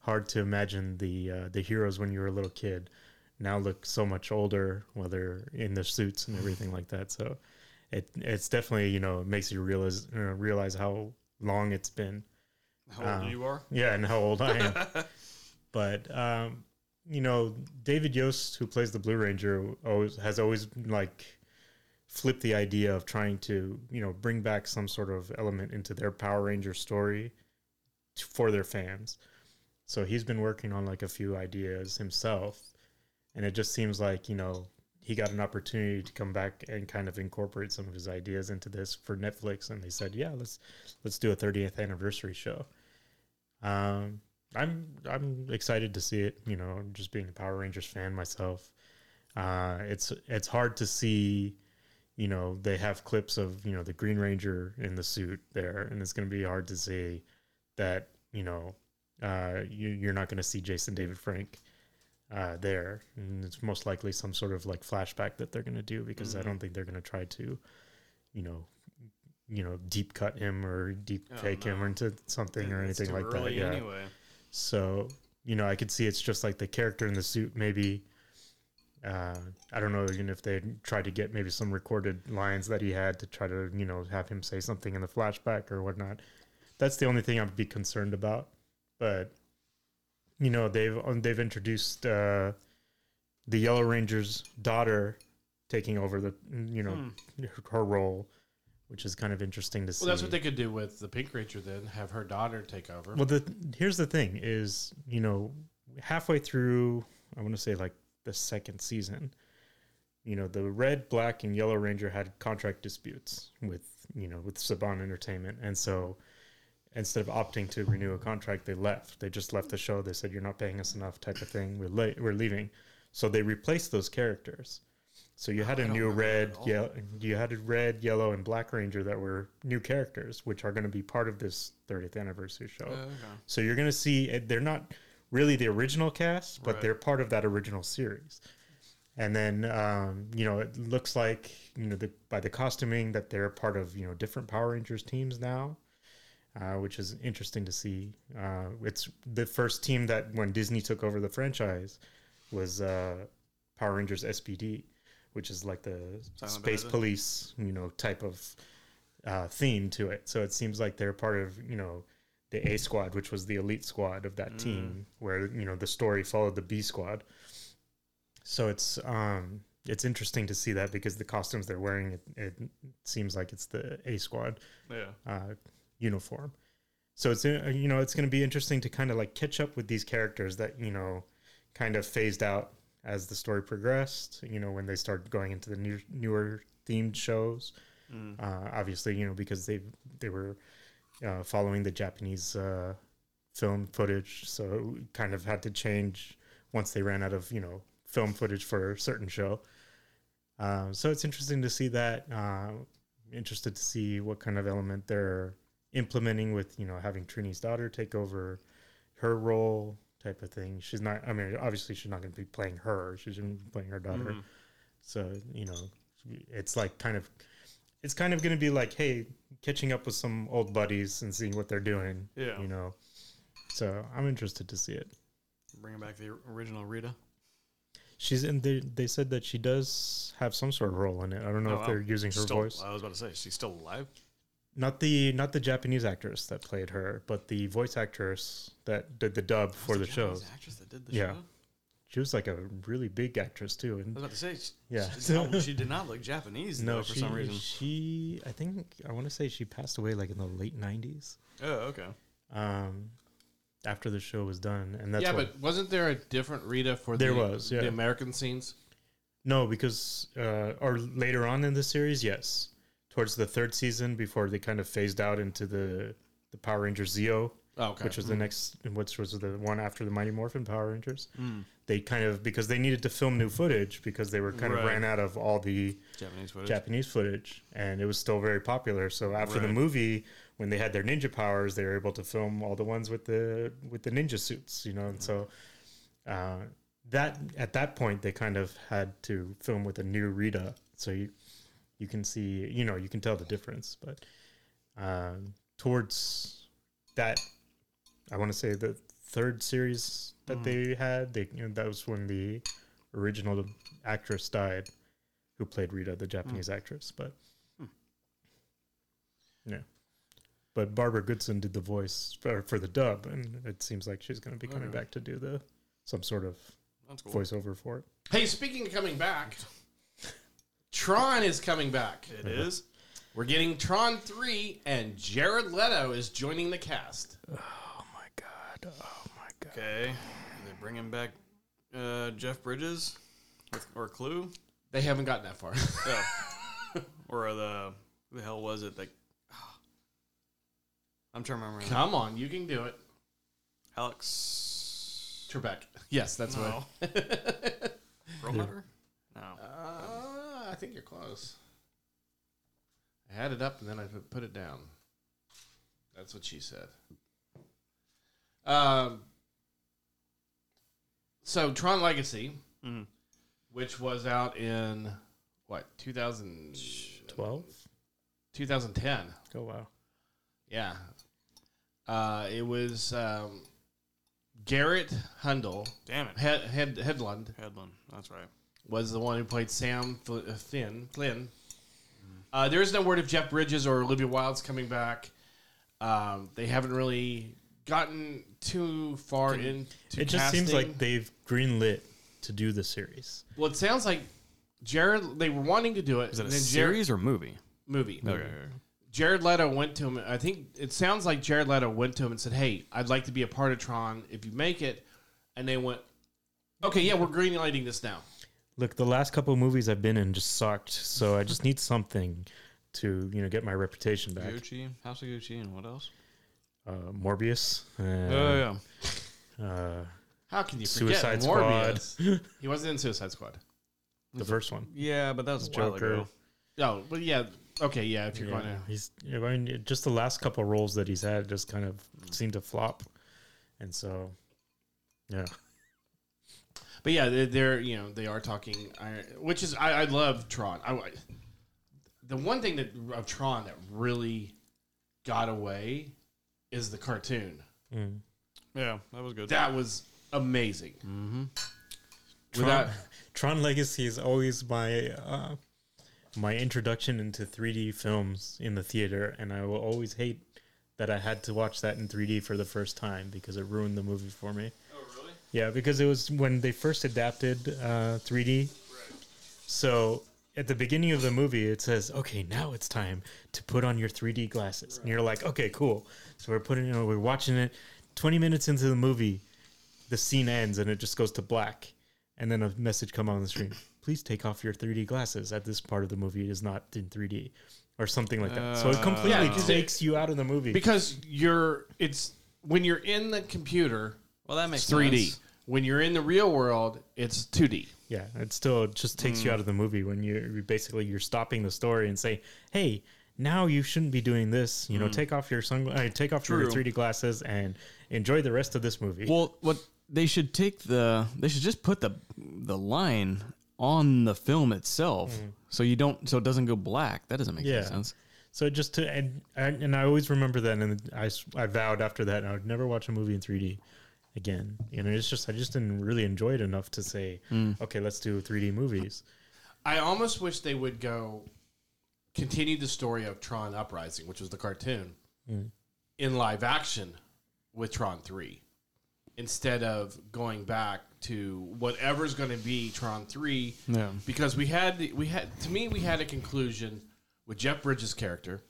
[SPEAKER 2] hard to imagine the uh, the heroes when you were a little kid now look so much older, whether in their suits and everything like that. So it it's definitely you know it makes you realize uh, realize how long it's been.
[SPEAKER 3] How old
[SPEAKER 2] uh,
[SPEAKER 3] you are?
[SPEAKER 2] Yeah, and how old I am. <laughs> but um, you know, David Yost, who plays the Blue Ranger, always has always like flipped the idea of trying to you know bring back some sort of element into their Power Ranger story t- for their fans. So he's been working on like a few ideas himself, and it just seems like you know he got an opportunity to come back and kind of incorporate some of his ideas into this for Netflix, and they said, yeah, let's let's do a 30th anniversary show. Um, I'm I'm excited to see it. You know, just being a Power Rangers fan myself. Uh, it's it's hard to see. You know, they have clips of you know the Green Ranger in the suit there, and it's going to be hard to see that you know uh, you, you're not going to see Jason David Frank uh, there, and it's most likely some sort of like flashback that they're going to do because I
[SPEAKER 3] Mhm.
[SPEAKER 2] don't think they're going to try to, you know, you know, deep cut him or deep
[SPEAKER 3] Oh,
[SPEAKER 2] fake him
[SPEAKER 3] no.
[SPEAKER 2] into something or anything like that. Yeah.
[SPEAKER 3] Anyway.
[SPEAKER 2] So, you know, I could see it's just like the character in the suit, maybe. Uh, I don't know even if they tried to get maybe some recorded lines that he had to try to, you know, have him say something in the flashback or whatnot. That's the only thing I'd be concerned about. But, you know, they've um, they've introduced uh, the Yellow Ranger's daughter taking over the, you know,
[SPEAKER 3] Hmm.
[SPEAKER 2] her role, which is kind of interesting to see.
[SPEAKER 1] Well, that's what they could do with the Pink Ranger then. Have her daughter take over.
[SPEAKER 2] Well, the here's the thing: is you know halfway through, I want to say like the second season, you know, the Red, Black, and Yellow Ranger had contract disputes with you know with Saban Entertainment, and so instead of opting to renew a contract, they left. They just left the show. They said, "You're not paying us enough," type of thing. We're late. We're leaving. So they replaced those characters. So you had
[SPEAKER 3] I
[SPEAKER 2] a new red, yeah, you had a red, yellow, and black ranger that were new characters, which are going to be part of this 30th anniversary show.
[SPEAKER 3] Oh, okay.
[SPEAKER 2] So you're going to see they're not really the original cast, but
[SPEAKER 3] Right.
[SPEAKER 2] they're part of that original series. And then um, you know it looks like you know the, by the costuming that they're part of you know different Power Rangers teams now, uh, which is interesting to see. Uh, it's the first team that when Disney took over the franchise was uh, Power Rangers SPD, which is like the
[SPEAKER 3] Silent
[SPEAKER 2] space police you know type of uh, theme to it. So it seems like they're part of you know the A squad, which was the elite squad of that
[SPEAKER 3] Mm.
[SPEAKER 2] team, where you know the story followed the B squad. So it's um it's interesting to see that because the costumes they're wearing it, it seems like it's the A squad
[SPEAKER 3] Yeah.
[SPEAKER 2] uh, uniform. So it's uh, you know it's going to be interesting to kind of like catch up with these characters that you know kind of phased out as the story progressed. You know when they started going into the new newer themed shows.
[SPEAKER 3] Mm.
[SPEAKER 2] Uh, obviously, you know because they they were uh, following the Japanese uh, film footage, so it kind of had to change once they ran out of you know film footage for a certain show. Uh, so it's interesting to see that. Uh, interested to see what kind of element they're implementing with you know having Trini's daughter take over her role type of thing. She's not. I mean, obviously she's not going to be playing her. She's going to be playing her daughter.
[SPEAKER 3] Mhm.
[SPEAKER 2] So you know, it's like kind of, it's kind of going to be like, hey, catching up with some old buddies and seeing what they're doing.
[SPEAKER 3] Yeah.
[SPEAKER 2] You know, so I'm interested to see it.
[SPEAKER 3] Bringing back the original Rita.
[SPEAKER 2] She's in. They they said that she does have some sort of role in it. I don't know if they're using her
[SPEAKER 3] Still-
[SPEAKER 2] voice.
[SPEAKER 3] I was about to say, she's still alive.
[SPEAKER 2] Not the not the Japanese actress that played her, but the voice actress that did the dub for the show.
[SPEAKER 3] Japanese actress that did the
[SPEAKER 2] Yeah.
[SPEAKER 3] show.
[SPEAKER 2] She was like a really big actress too.
[SPEAKER 3] I was about to say, she,
[SPEAKER 2] Yeah.
[SPEAKER 3] she, did not, <laughs> she did not look Japanese
[SPEAKER 2] no,
[SPEAKER 3] though, for
[SPEAKER 2] she
[SPEAKER 3] some reason.
[SPEAKER 2] she I think I want to say she passed away like in the late '90s.
[SPEAKER 3] Oh, okay.
[SPEAKER 2] Um, after the show was done, and that's
[SPEAKER 1] yeah, but wasn't there a different Rita for
[SPEAKER 2] There
[SPEAKER 1] the,
[SPEAKER 2] was, yeah.
[SPEAKER 1] the American scenes?
[SPEAKER 2] No, because uh, or later on in the series, yes, towards the third season, before they kind of phased out into the the Power Rangers Zeo,
[SPEAKER 1] Oh, okay.
[SPEAKER 2] which was the next, which was the one after the Mighty Morphin Power Rangers.
[SPEAKER 3] Mm.
[SPEAKER 2] They kind of because they needed to film new footage because they were kind of ran out of all the
[SPEAKER 3] Japanese footage.
[SPEAKER 2] Japanese footage, and it was still very popular. So after the movie, when they had their ninja powers, they were able to film all the ones with the with the ninja suits, you know. And so uh, that at that point, they kind of had to film with a new Rita, so you you can see, you know, you can tell the difference. But um, towards that, I want to say the third series that
[SPEAKER 3] Mhm.
[SPEAKER 2] they had, they you know, that was when the original actress died who played Rita, the Japanese actress. But
[SPEAKER 3] Hmm.
[SPEAKER 2] yeah, but Barbara Goodson did the voice for, for the dub, and it seems like she's going to be coming
[SPEAKER 3] Okay.
[SPEAKER 2] back to do the some sort of
[SPEAKER 3] cool.
[SPEAKER 2] voiceover for it.
[SPEAKER 1] Hey, speaking of coming back, Tron is coming back.
[SPEAKER 3] It is.
[SPEAKER 1] We're getting Tron 3, and Jared Leto is joining the cast. <sighs>
[SPEAKER 2] Oh my god! Oh my god!
[SPEAKER 3] Okay. Are they bringing back uh, Jeff Bridges with, or Clu?
[SPEAKER 1] They haven't gotten that far.
[SPEAKER 3] Yeah. <laughs> <laughs> or the who the hell was it? Like, <sighs> I'm trying to remember.
[SPEAKER 1] Come on, you can do it.
[SPEAKER 3] Alex
[SPEAKER 1] Trebek. Yes, that's
[SPEAKER 3] no.
[SPEAKER 1] what. <laughs>
[SPEAKER 3] Perlmutter? No.
[SPEAKER 1] Uh, I think you're close. I had it up and then I put- put it down. That's what she said. Um, so Tron Legacy,
[SPEAKER 3] Mhm.
[SPEAKER 1] which was out in what
[SPEAKER 2] 2012,
[SPEAKER 1] 2010.
[SPEAKER 2] Oh, wow.
[SPEAKER 1] Yeah. Uh, it was um, Garrett Hundle,
[SPEAKER 3] Damn it.
[SPEAKER 1] Head, Head, Hedlund,
[SPEAKER 3] Hedlund. That's right.
[SPEAKER 1] Was the one who played Sam Fl- uh, Flynn. Flynn. Uh, there is no word of Jeff Bridges or Olivia Wilde's coming back. Um, they haven't really gotten too far into.
[SPEAKER 2] It just seems like they've greenlit to do the series.
[SPEAKER 1] Well, it sounds like Jared. They were wanting to do it.
[SPEAKER 3] Is it a
[SPEAKER 1] and then Jared,
[SPEAKER 3] series or movie?
[SPEAKER 1] movie?
[SPEAKER 3] Okay.
[SPEAKER 1] Jared Leto went to him. I think it sounds like Jared Leto went to him and said, "Hey, I'd like to be a part of Tron if you make it." And they went, "Okay, yeah, we're greenlighting this now."
[SPEAKER 2] Look, the last couple of movies I've been in just sucked, so I just need something to you know get my reputation back.
[SPEAKER 3] Gucci, House of Gucci, and what else?
[SPEAKER 2] Uh, Morbius. Uh,
[SPEAKER 3] Oh yeah.
[SPEAKER 2] uh,
[SPEAKER 1] How can you forget
[SPEAKER 2] Suicide
[SPEAKER 1] Morbius? <laughs> he wasn't in Suicide Squad.
[SPEAKER 2] the first one.
[SPEAKER 3] Yeah, but that was a while
[SPEAKER 2] Joker.
[SPEAKER 3] ago.
[SPEAKER 1] Oh, but yeah, okay, yeah. If you're
[SPEAKER 2] Yeah,
[SPEAKER 1] going to,
[SPEAKER 2] he's. I mean, just the last couple of roles that he's had just kind of seem to flop, and so yeah.
[SPEAKER 1] But yeah, they're, they're you know they are talking, I- which is I, I love Tron. I, I- the one thing that of Tron that really got away is the cartoon.
[SPEAKER 2] Mm.
[SPEAKER 3] Yeah, that was good.
[SPEAKER 1] That was amazing.
[SPEAKER 3] mm-hmm.
[SPEAKER 2] Tron,
[SPEAKER 1] Without
[SPEAKER 2] Tron Legacy is always my uh, my introduction into 3D films in the theater, and I will always hate that I had to watch that in 3D for the first time because it ruined the movie for me. Yeah, because it was when they first adapted uh, 3D. So at the beginning of the movie, it says, "Okay, now it's time to put on your 3D glasses," and you're like, "Okay, cool." So we're putting, you know, we're watching it. 20 minutes into the movie, the scene ends and it just goes to black, and then a message come on the screen: "Please take off your 3D glasses." At this part of the movie, it is not in 3D. Or something like that. So it
[SPEAKER 3] Uh,
[SPEAKER 2] completely
[SPEAKER 1] Yeah, 'cause it-
[SPEAKER 2] takes you out of the movie.
[SPEAKER 1] because you're it's when you're in the computer,
[SPEAKER 3] Well, that makes
[SPEAKER 1] 3D.
[SPEAKER 3] sense.
[SPEAKER 1] When you're in the real world, it's 2D.
[SPEAKER 2] Yeah, it still just takes you mm. out of the movie when you're you're basically you're stopping the story and say, "Hey, now you shouldn't be doing this. You know, mm. take off your sun, uh, take off your 3D glasses and enjoy the rest of this movie."
[SPEAKER 3] Well, what they should take the they should just put the the line on the film itself, mm. so you don't so it doesn't go black. That doesn't make
[SPEAKER 2] Yeah.
[SPEAKER 3] any sense.
[SPEAKER 2] so just to and and and I always remember that, and I I vowed after that I would never watch a movie in 3D again. You know, it's just I just didn't really enjoy it enough to say, mm. okay, let's do 3D movies.
[SPEAKER 1] I almost wish they would go continue the story of Tron Uprising, which was the cartoon, mm. in live action with Tron 3 instead of going back to whatever's going to be Tron 3
[SPEAKER 3] Yeah.
[SPEAKER 1] because we had we had to me we had a conclusion with Jeff Bridges' character.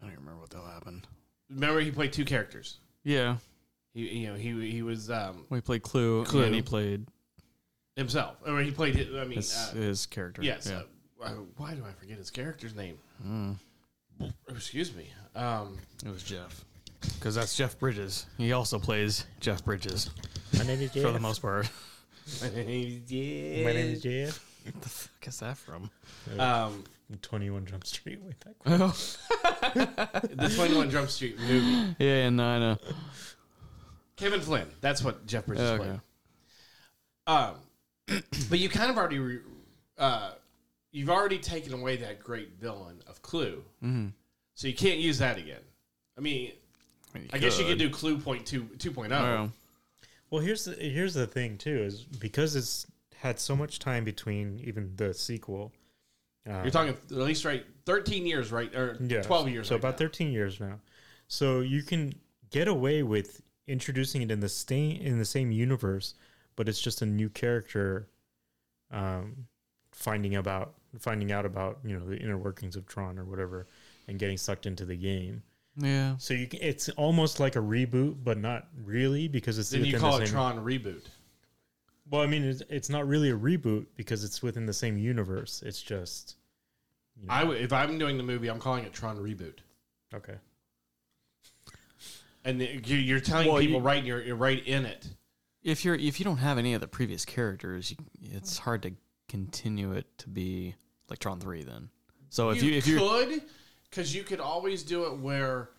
[SPEAKER 3] I don't even remember what the hell happened.
[SPEAKER 1] Remember he played two characters.
[SPEAKER 3] Yeah,
[SPEAKER 1] He you know he he was um,
[SPEAKER 3] well, he played Clu,
[SPEAKER 1] Clu.
[SPEAKER 3] and he played
[SPEAKER 1] himself. Or he played his, I mean
[SPEAKER 3] his,
[SPEAKER 1] uh,
[SPEAKER 3] his character.
[SPEAKER 1] Yes.
[SPEAKER 3] Yeah.
[SPEAKER 1] uh, uh, why do I forget his character's name?
[SPEAKER 3] Mm.
[SPEAKER 1] Excuse me. Um,
[SPEAKER 3] It was Jeff. Because that's Jeff Bridges. He also plays Jeff Bridges
[SPEAKER 2] My name is Jeff.
[SPEAKER 3] for the most part.
[SPEAKER 2] My name is Jeff.
[SPEAKER 3] My name is What the fuck is that from?
[SPEAKER 1] um,
[SPEAKER 2] 21 Jump Street way back.
[SPEAKER 3] Oh,
[SPEAKER 1] the Twenty One Jump Street movie.
[SPEAKER 3] yeah, and no, I know.
[SPEAKER 1] Kevin Flynn. That's what Jeff Bridges
[SPEAKER 3] Okay.
[SPEAKER 1] played. Um, <clears throat> but you kind of already, re, uh, you've already taken away that great villain of Clu,
[SPEAKER 3] Mm-hmm.
[SPEAKER 1] so you can't use that again. I mean, I guess you could do Clu point two two point oh.
[SPEAKER 2] Well, here's the, here's the thing too is because it's had so much time between even the sequel. Uh,
[SPEAKER 1] You're talking at least right thirteen years, right, or
[SPEAKER 2] yeah,
[SPEAKER 1] twelve years.
[SPEAKER 2] so
[SPEAKER 1] right
[SPEAKER 2] about
[SPEAKER 1] now.
[SPEAKER 2] 13 years now. So you can get away with introducing it in the same in the same universe, but it's just a new character um, finding about finding out about you know the inner workings of Tron or whatever, and getting sucked into the game.
[SPEAKER 3] yeah.
[SPEAKER 2] So you can, it's almost like a reboot, but not really because it's
[SPEAKER 1] Then you call
[SPEAKER 2] the
[SPEAKER 1] it
[SPEAKER 2] same-
[SPEAKER 1] Tron reboot.
[SPEAKER 2] Well, I mean, it's, it's not really a reboot because it's within the same universe. It's just you know,
[SPEAKER 1] I if I'm doing the movie, I'm calling it Tron reboot.
[SPEAKER 2] okay.
[SPEAKER 1] And you- you're telling
[SPEAKER 3] Well,
[SPEAKER 1] people
[SPEAKER 3] you-
[SPEAKER 1] right, you're, you're right in it.
[SPEAKER 3] If you're if you don't have any of the previous characters, you, it's hard to continue it to be like Tron Three. Then, so if you, if you
[SPEAKER 1] could, because you could always do it where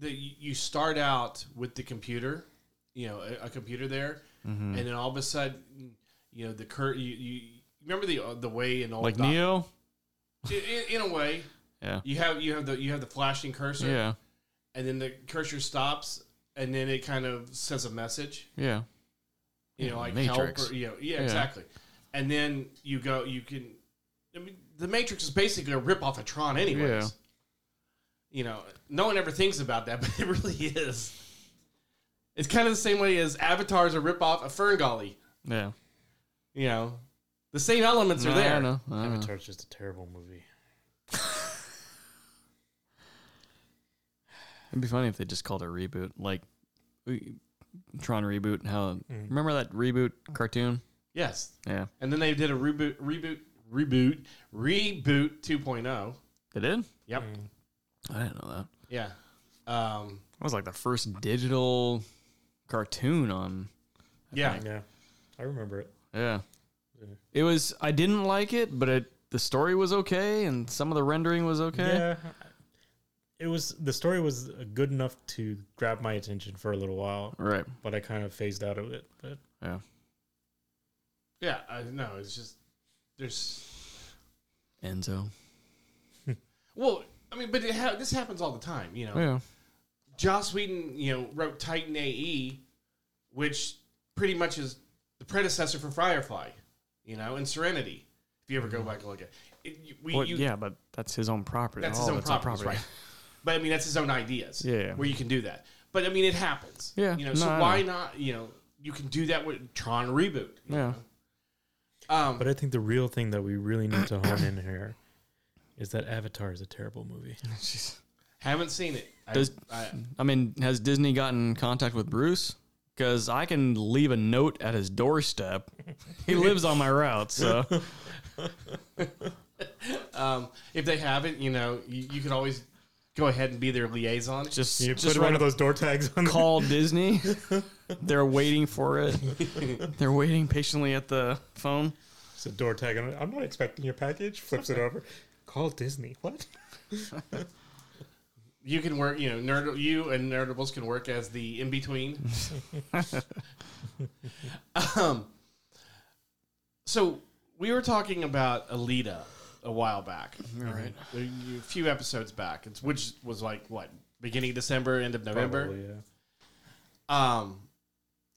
[SPEAKER 1] the you start out with the computer, you know, a, a computer there,
[SPEAKER 3] Mm-hmm.
[SPEAKER 1] and then all of a sudden, you know, the cur you, you remember the uh, the way in old
[SPEAKER 3] Like
[SPEAKER 1] doc-
[SPEAKER 3] Neo.
[SPEAKER 1] in, in a way,
[SPEAKER 3] Yeah.
[SPEAKER 1] you have you have the you have the flashing cursor,
[SPEAKER 3] Yeah.
[SPEAKER 1] And then the cursor stops, and then it kind of says a message,
[SPEAKER 3] Yeah.
[SPEAKER 1] you
[SPEAKER 3] Yeah,
[SPEAKER 1] know, like
[SPEAKER 3] Matrix.
[SPEAKER 1] help or you know, yeah,
[SPEAKER 3] Yeah.
[SPEAKER 1] exactly. And then you go, you can. I mean, the Matrix is basically a rip off of Tron, anyways.
[SPEAKER 3] Yeah.
[SPEAKER 1] You know, no one ever thinks about that, <laughs> but it really is. It's kind of the same way as Avatar is a rip off of Ferngully.
[SPEAKER 3] Yeah.
[SPEAKER 1] You know, the same elements are there.
[SPEAKER 3] I know. I know.
[SPEAKER 2] Avatar's just a terrible movie. <laughs>
[SPEAKER 3] It'd be funny if they just called it a reboot, like we- Tron reboot. How
[SPEAKER 2] Mm.
[SPEAKER 3] remember that reboot cartoon?
[SPEAKER 1] Yes,
[SPEAKER 3] Yeah,
[SPEAKER 1] and then they did a reboot, reboot, reboot, reboot 2.0.
[SPEAKER 3] they did.
[SPEAKER 1] Yep.
[SPEAKER 2] Mm.
[SPEAKER 3] I didn't know that.
[SPEAKER 1] Yeah. Um,
[SPEAKER 3] That was like the first digital cartoon on.
[SPEAKER 1] yeah.
[SPEAKER 2] Yeah, I remember it.
[SPEAKER 3] Yeah,
[SPEAKER 2] Yeah.
[SPEAKER 3] it was. I didn't like it, but it the story was okay, and some of the rendering was okay.
[SPEAKER 2] Yeah, it was. The story was good enough to grab my attention for a little while,
[SPEAKER 3] Right.
[SPEAKER 2] but I kind of phased out of it. But
[SPEAKER 3] Yeah.
[SPEAKER 1] Yeah. I know. It's just there's
[SPEAKER 3] Enzo. <laughs>
[SPEAKER 1] well, I mean, but it ha- this happens all the time. You know,
[SPEAKER 3] Yeah.
[SPEAKER 1] Joss Whedon, you know, wrote Titan AE, which pretty much is the predecessor for Firefly. You know, and Serenity. If you ever go mm-hmm. back and look at it, we,
[SPEAKER 3] Well,
[SPEAKER 1] you,
[SPEAKER 3] yeah, but that's his own property.
[SPEAKER 1] that's
[SPEAKER 3] All
[SPEAKER 1] his own properties, right? <laughs> But I mean, that's his own ideas.
[SPEAKER 3] Yeah.
[SPEAKER 1] where you can do that. But I mean, it happens.
[SPEAKER 3] Yeah,
[SPEAKER 1] you know.
[SPEAKER 3] no,
[SPEAKER 1] so
[SPEAKER 3] I
[SPEAKER 1] why
[SPEAKER 3] know.
[SPEAKER 1] not? You know, you can do that with Tron reboot. you
[SPEAKER 3] Yeah.
[SPEAKER 1] know? Um,
[SPEAKER 2] but I think the real thing that we really need to hone in here is that Avatar is a terrible movie.
[SPEAKER 3] Jeez. <laughs> <laughs>
[SPEAKER 1] haven't seen it. I,
[SPEAKER 3] Does-
[SPEAKER 1] I,
[SPEAKER 3] I mean, has Disney gotten in contact with Bruce? Because I can leave a note at his doorstep. <laughs> He lives on my route, so
[SPEAKER 1] um, if they haven't, you know, you, you could always go ahead and be their liaison.
[SPEAKER 3] just
[SPEAKER 2] You
[SPEAKER 3] just
[SPEAKER 2] put one
[SPEAKER 3] write
[SPEAKER 2] of those door tags on. the- <laughs>
[SPEAKER 3] call Disney. <laughs> They're waiting for it. <laughs> They're waiting patiently at the phone.
[SPEAKER 2] It's a door tag on it. I'm not expecting your package. Flips it over. Call Disney. What?
[SPEAKER 1] You can work, you know, nerd, you and Nerdables can work as the in between. um, so we were talking about Alita a while back,
[SPEAKER 3] Right.
[SPEAKER 1] a a few episodes back, it's, which was like what beginning of December, end of November.
[SPEAKER 2] Probably, yeah.
[SPEAKER 1] Um,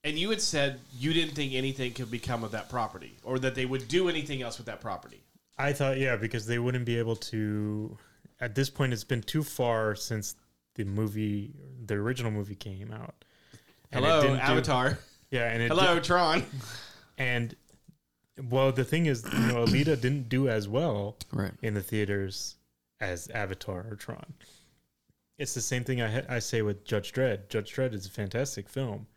[SPEAKER 1] and you had said you didn't think anything could become of that property, or that they would do anything else with that property.
[SPEAKER 2] I thought, yeah, because they wouldn't be able to. At this point, it's been too far since the movie, the original movie came out. And it
[SPEAKER 1] Hello,
[SPEAKER 2] didn't do-
[SPEAKER 1] Avatar.
[SPEAKER 2] yeah, and it
[SPEAKER 1] Hello,
[SPEAKER 2] did-
[SPEAKER 1] Tron. <laughs>
[SPEAKER 2] and well, the thing is, you know, Alita <clears throat> didn't do as well
[SPEAKER 3] Right.
[SPEAKER 2] in the theaters as Avatar or Tron. It's the same thing I I say with Judge Dredd. Judge Dredd is a fantastic film.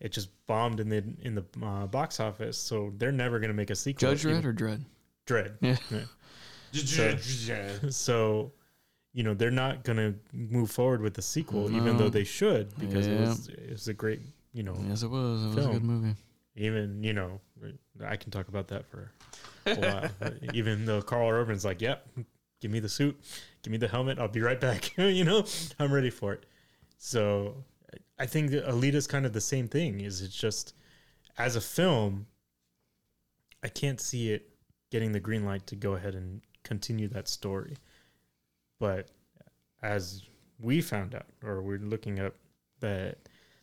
[SPEAKER 2] It just bombed in the in the uh, box office, so they're never going to make a sequel.
[SPEAKER 3] Judge Dredd or Dread?
[SPEAKER 2] Dredd.
[SPEAKER 3] Yeah.
[SPEAKER 2] so you know they're not going to move forward with the sequel even though they should because it was it was a great you know
[SPEAKER 3] Yes, it was. It was a good movie.
[SPEAKER 2] even you know i can talk about that for a while <laughs> even though Karl Urban's like yep give me the suit give me the helmet i'll be right back <laughs> you know? I'm ready for it. So i think that alita's kind of the same thing is it's just as a film i can't see it getting the green light to go ahead and continue that story. But as we found out or we're looking up that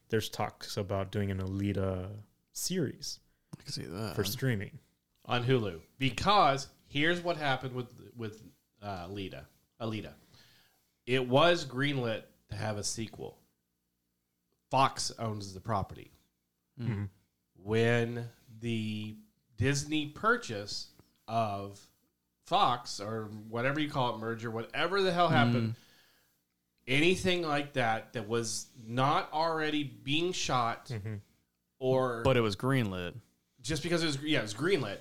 [SPEAKER 2] there's talks about doing an alita uh, series
[SPEAKER 3] I can see that.
[SPEAKER 2] for streaming.
[SPEAKER 1] on Hulu because here's what happened with with uh, Alita. Alita, it was greenlit to have a sequel. Fox owns the property.
[SPEAKER 2] Mm-hmm.
[SPEAKER 1] When the Disney purchase of Fox or whatever you call it, merger, whatever the hell happened, anything like that that was not already being shot
[SPEAKER 2] Mm-hmm.
[SPEAKER 1] or
[SPEAKER 3] but it was greenlit.
[SPEAKER 1] Just because it was yeah it was greenlit.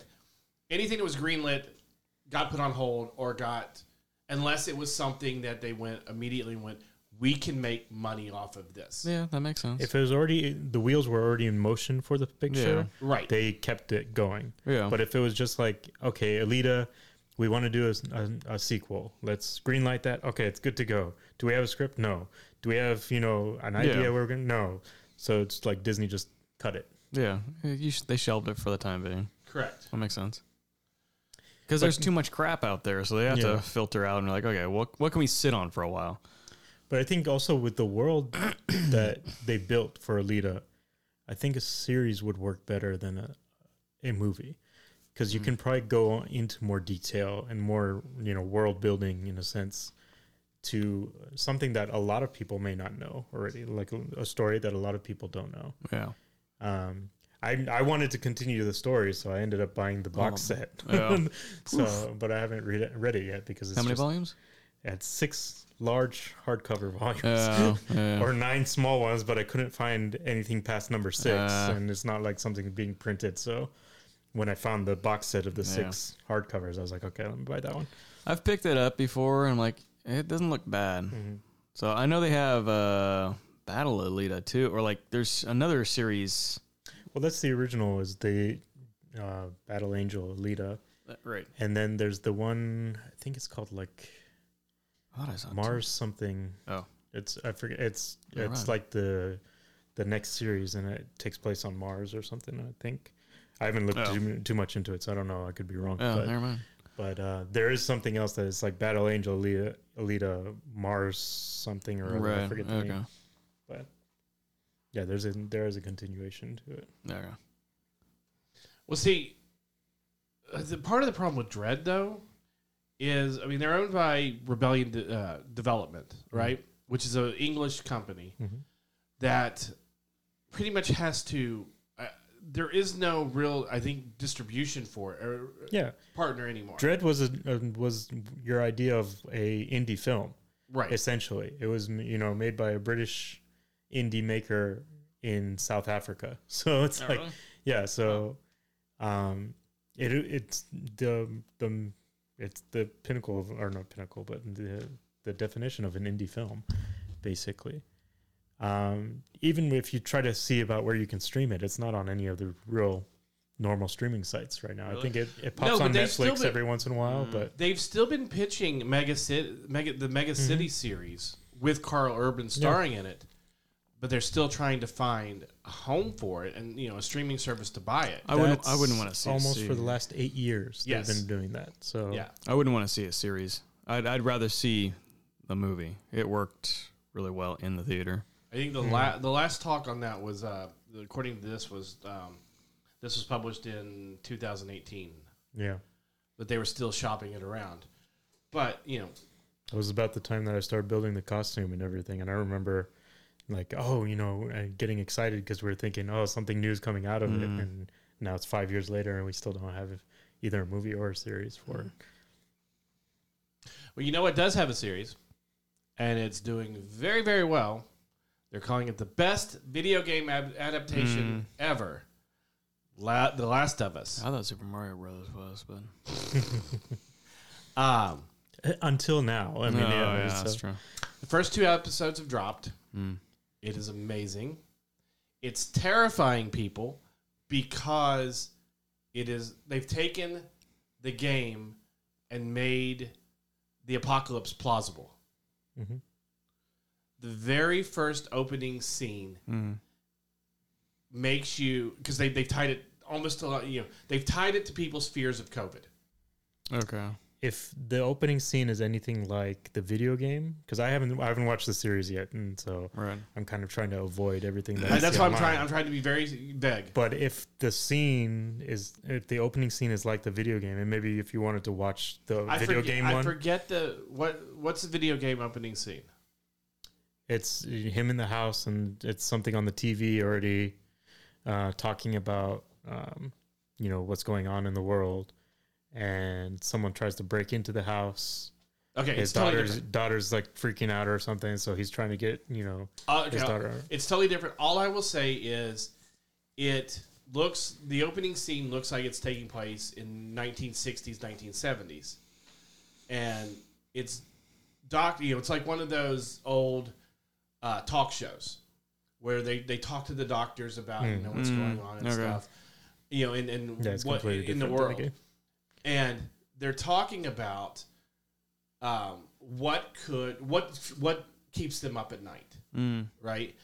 [SPEAKER 1] Anything that was greenlit got put on hold or got unless it was something that they went immediately went we can make money off of this.
[SPEAKER 3] Yeah, that makes sense.
[SPEAKER 2] If it was already the wheels were already in motion for the picture,
[SPEAKER 1] Right.
[SPEAKER 2] they kept it going.
[SPEAKER 3] yeah.
[SPEAKER 2] But if it was just like, okay, Alita, we want to do a, a, a sequel. Let's greenlight that. Okay, it's good to go. Do we have a script? No. Do we have you know an idea
[SPEAKER 3] Yeah.
[SPEAKER 2] where we're gonna? No. So it's like Disney just cut it.
[SPEAKER 3] Yeah, you sh- they shelved it for the time being.
[SPEAKER 1] Correct.
[SPEAKER 3] That makes sense. Because there's too much crap out there, so they have
[SPEAKER 2] Yeah.
[SPEAKER 3] to filter out and be like, okay, what what can we sit on for a while?
[SPEAKER 2] But I think also with the world <coughs> that they built for Alita, I think a series would work better than a, a movie because you
[SPEAKER 3] Mm.
[SPEAKER 2] can probably go into more detail and more you know world building in a sense to something that a lot of people may not know already, like a, a story that a lot of people don't know.
[SPEAKER 3] Yeah,
[SPEAKER 2] Um, I I wanted to continue the story, so I ended up buying the box
[SPEAKER 3] Oh,
[SPEAKER 2] set.
[SPEAKER 3] yeah. <laughs>
[SPEAKER 2] so, but I haven't read it, read it yet because it's
[SPEAKER 3] how many
[SPEAKER 2] just,
[SPEAKER 3] volumes?
[SPEAKER 2] it had six large hardcover volumes <laughs>
[SPEAKER 3] yeah.
[SPEAKER 2] or nine small ones, but I couldn't find anything past number six,
[SPEAKER 3] Uh.
[SPEAKER 2] and it's not like something being printed. So when I found the box set of the
[SPEAKER 3] Yeah.
[SPEAKER 2] six hardcovers, I was like, okay, let me buy that one.
[SPEAKER 3] I've picked it up before, and I'm like, it doesn't look bad.
[SPEAKER 2] Mm-hmm.
[SPEAKER 3] So I know they have uh, Battle Alita too, or like there's another series.
[SPEAKER 2] Well, that's the original. Is the uh, Battle Angel Alita,
[SPEAKER 3] Right.
[SPEAKER 2] and then there's the one I think it's called like
[SPEAKER 3] I thought I.
[SPEAKER 2] Mars something.
[SPEAKER 3] Oh.
[SPEAKER 2] it's I forget. It's
[SPEAKER 3] All
[SPEAKER 2] it's
[SPEAKER 3] right.
[SPEAKER 2] like the the next series, and it takes place on Mars or something. I think. I haven't looked
[SPEAKER 3] Oh.
[SPEAKER 2] too, too much into it, so I don't know. I could be wrong.
[SPEAKER 3] Oh,
[SPEAKER 2] but
[SPEAKER 3] never mind.
[SPEAKER 2] But uh, there is something else that is like Battle Angel Alita, Alita Mars something or other. I forget the
[SPEAKER 3] Okay.
[SPEAKER 2] name. But yeah, there's a there is a continuation to it.
[SPEAKER 3] Okay.
[SPEAKER 1] Well, see, uh, the part of the problem with Dredd though is, I mean, they're owned by Rebellion De- uh, Development, right? Which is an English company
[SPEAKER 2] Mhm.
[SPEAKER 1] that pretty much has to. Uh, there is no real, I think, distribution for it or
[SPEAKER 2] Yeah,
[SPEAKER 1] partner anymore.
[SPEAKER 2] Dredd was a, a was your idea of a indie film
[SPEAKER 1] right.
[SPEAKER 2] essentially. It was you know made by a British indie maker in South Africa. <laughs> So it's
[SPEAKER 3] Oh,
[SPEAKER 2] like
[SPEAKER 3] really?
[SPEAKER 2] yeah, so um, it it's the the it's the pinnacle of or not pinnacle, but the the definition of an indie film, basically. Um, even if you try to see about where you can stream it, it's not on any of the real normal streaming sites right now. I think it, it pops
[SPEAKER 1] but
[SPEAKER 2] on Netflix
[SPEAKER 1] been-
[SPEAKER 2] every once in a while,
[SPEAKER 3] Mm.
[SPEAKER 2] but
[SPEAKER 1] They've still been pitching Mega City, Mega the Mega
[SPEAKER 2] Mm-hmm.
[SPEAKER 1] City series with Karl Urban starring in it, but they're still trying to find a home for it and you know a streaming service to buy it.
[SPEAKER 3] I wouldn't.
[SPEAKER 2] that's
[SPEAKER 3] I wouldn't want to see a
[SPEAKER 2] almost for the last eight years.
[SPEAKER 1] Yes.
[SPEAKER 2] They've been doing that. So
[SPEAKER 1] Yeah,
[SPEAKER 3] I wouldn't want to see a series. I'd, I'd rather see the movie. It worked really well in the theater.
[SPEAKER 1] I think the la- the last talk on that was uh, according to this was um, this was published in 2018,
[SPEAKER 2] yeah.
[SPEAKER 1] but they were still shopping it around. But you know,
[SPEAKER 2] It was about the time that I started building the costume and everything, and I remember, like, oh, you know, uh, getting excited because we're thinking, oh, something new is coming out of it,
[SPEAKER 3] Mhm.
[SPEAKER 2] and now it's five years later, and we still don't have either a movie or a series for it.
[SPEAKER 1] well, you know what does have a series, and it's doing very very well. They're calling it the best video game ad- adaptation ever. La- the Last of Us.
[SPEAKER 3] I thought Super Mario Brothers was, but <laughs>
[SPEAKER 1] Um,
[SPEAKER 2] Uh, Until now, I mean,
[SPEAKER 3] No,
[SPEAKER 2] yeah,
[SPEAKER 3] yeah,
[SPEAKER 2] it's,
[SPEAKER 3] that's true.
[SPEAKER 1] the first two episodes have dropped.
[SPEAKER 3] Mm.
[SPEAKER 1] It is amazing. It's terrifying people because it is they've taken the game and made the apocalypse plausible.
[SPEAKER 2] mhm.
[SPEAKER 1] The very first opening scene
[SPEAKER 3] Mm.
[SPEAKER 1] makes you because they they've tied it almost a lot. You know they've tied it to people's fears of COVID.
[SPEAKER 3] Okay.
[SPEAKER 2] If the opening scene is anything like the video game, because I haven't, I haven't watched the series yet, and so
[SPEAKER 3] Right.
[SPEAKER 2] I'm kind of trying to avoid everything that. I
[SPEAKER 1] That's why I'm
[SPEAKER 2] online.
[SPEAKER 1] trying. I'm trying to be very vague.
[SPEAKER 2] But if the scene is, if the opening scene is like the video game, and maybe if you wanted to watch the
[SPEAKER 1] I
[SPEAKER 2] video
[SPEAKER 1] forget,
[SPEAKER 2] game
[SPEAKER 1] I
[SPEAKER 2] one,
[SPEAKER 1] forget the what what's the video game opening scene.
[SPEAKER 2] it's him in the house, and it's something on the TV already uh, talking about, um, you know, what's going on in the world, and someone tries to break into the house.
[SPEAKER 1] Okay,
[SPEAKER 2] His
[SPEAKER 1] it's totally
[SPEAKER 2] daughter's
[SPEAKER 1] different.
[SPEAKER 2] daughter's like freaking out or something, so he's trying to get, you know,
[SPEAKER 1] Uh,
[SPEAKER 2] his daughter.
[SPEAKER 1] It's totally different. All I will say is, it looks the opening scene looks like it's taking place in 1960s, 1970s, and it's doc. You know, it's like one of those old uh, talk shows where they they talk to the doctors about you know what's
[SPEAKER 3] Mm.
[SPEAKER 1] going on and
[SPEAKER 3] Okay.
[SPEAKER 1] stuff. You know, and and
[SPEAKER 2] Yeah, it's
[SPEAKER 1] what in the
[SPEAKER 2] different than
[SPEAKER 1] world,
[SPEAKER 2] game.
[SPEAKER 1] And they're talking about um, what could what what keeps them up at night,
[SPEAKER 3] Mm.
[SPEAKER 1] right?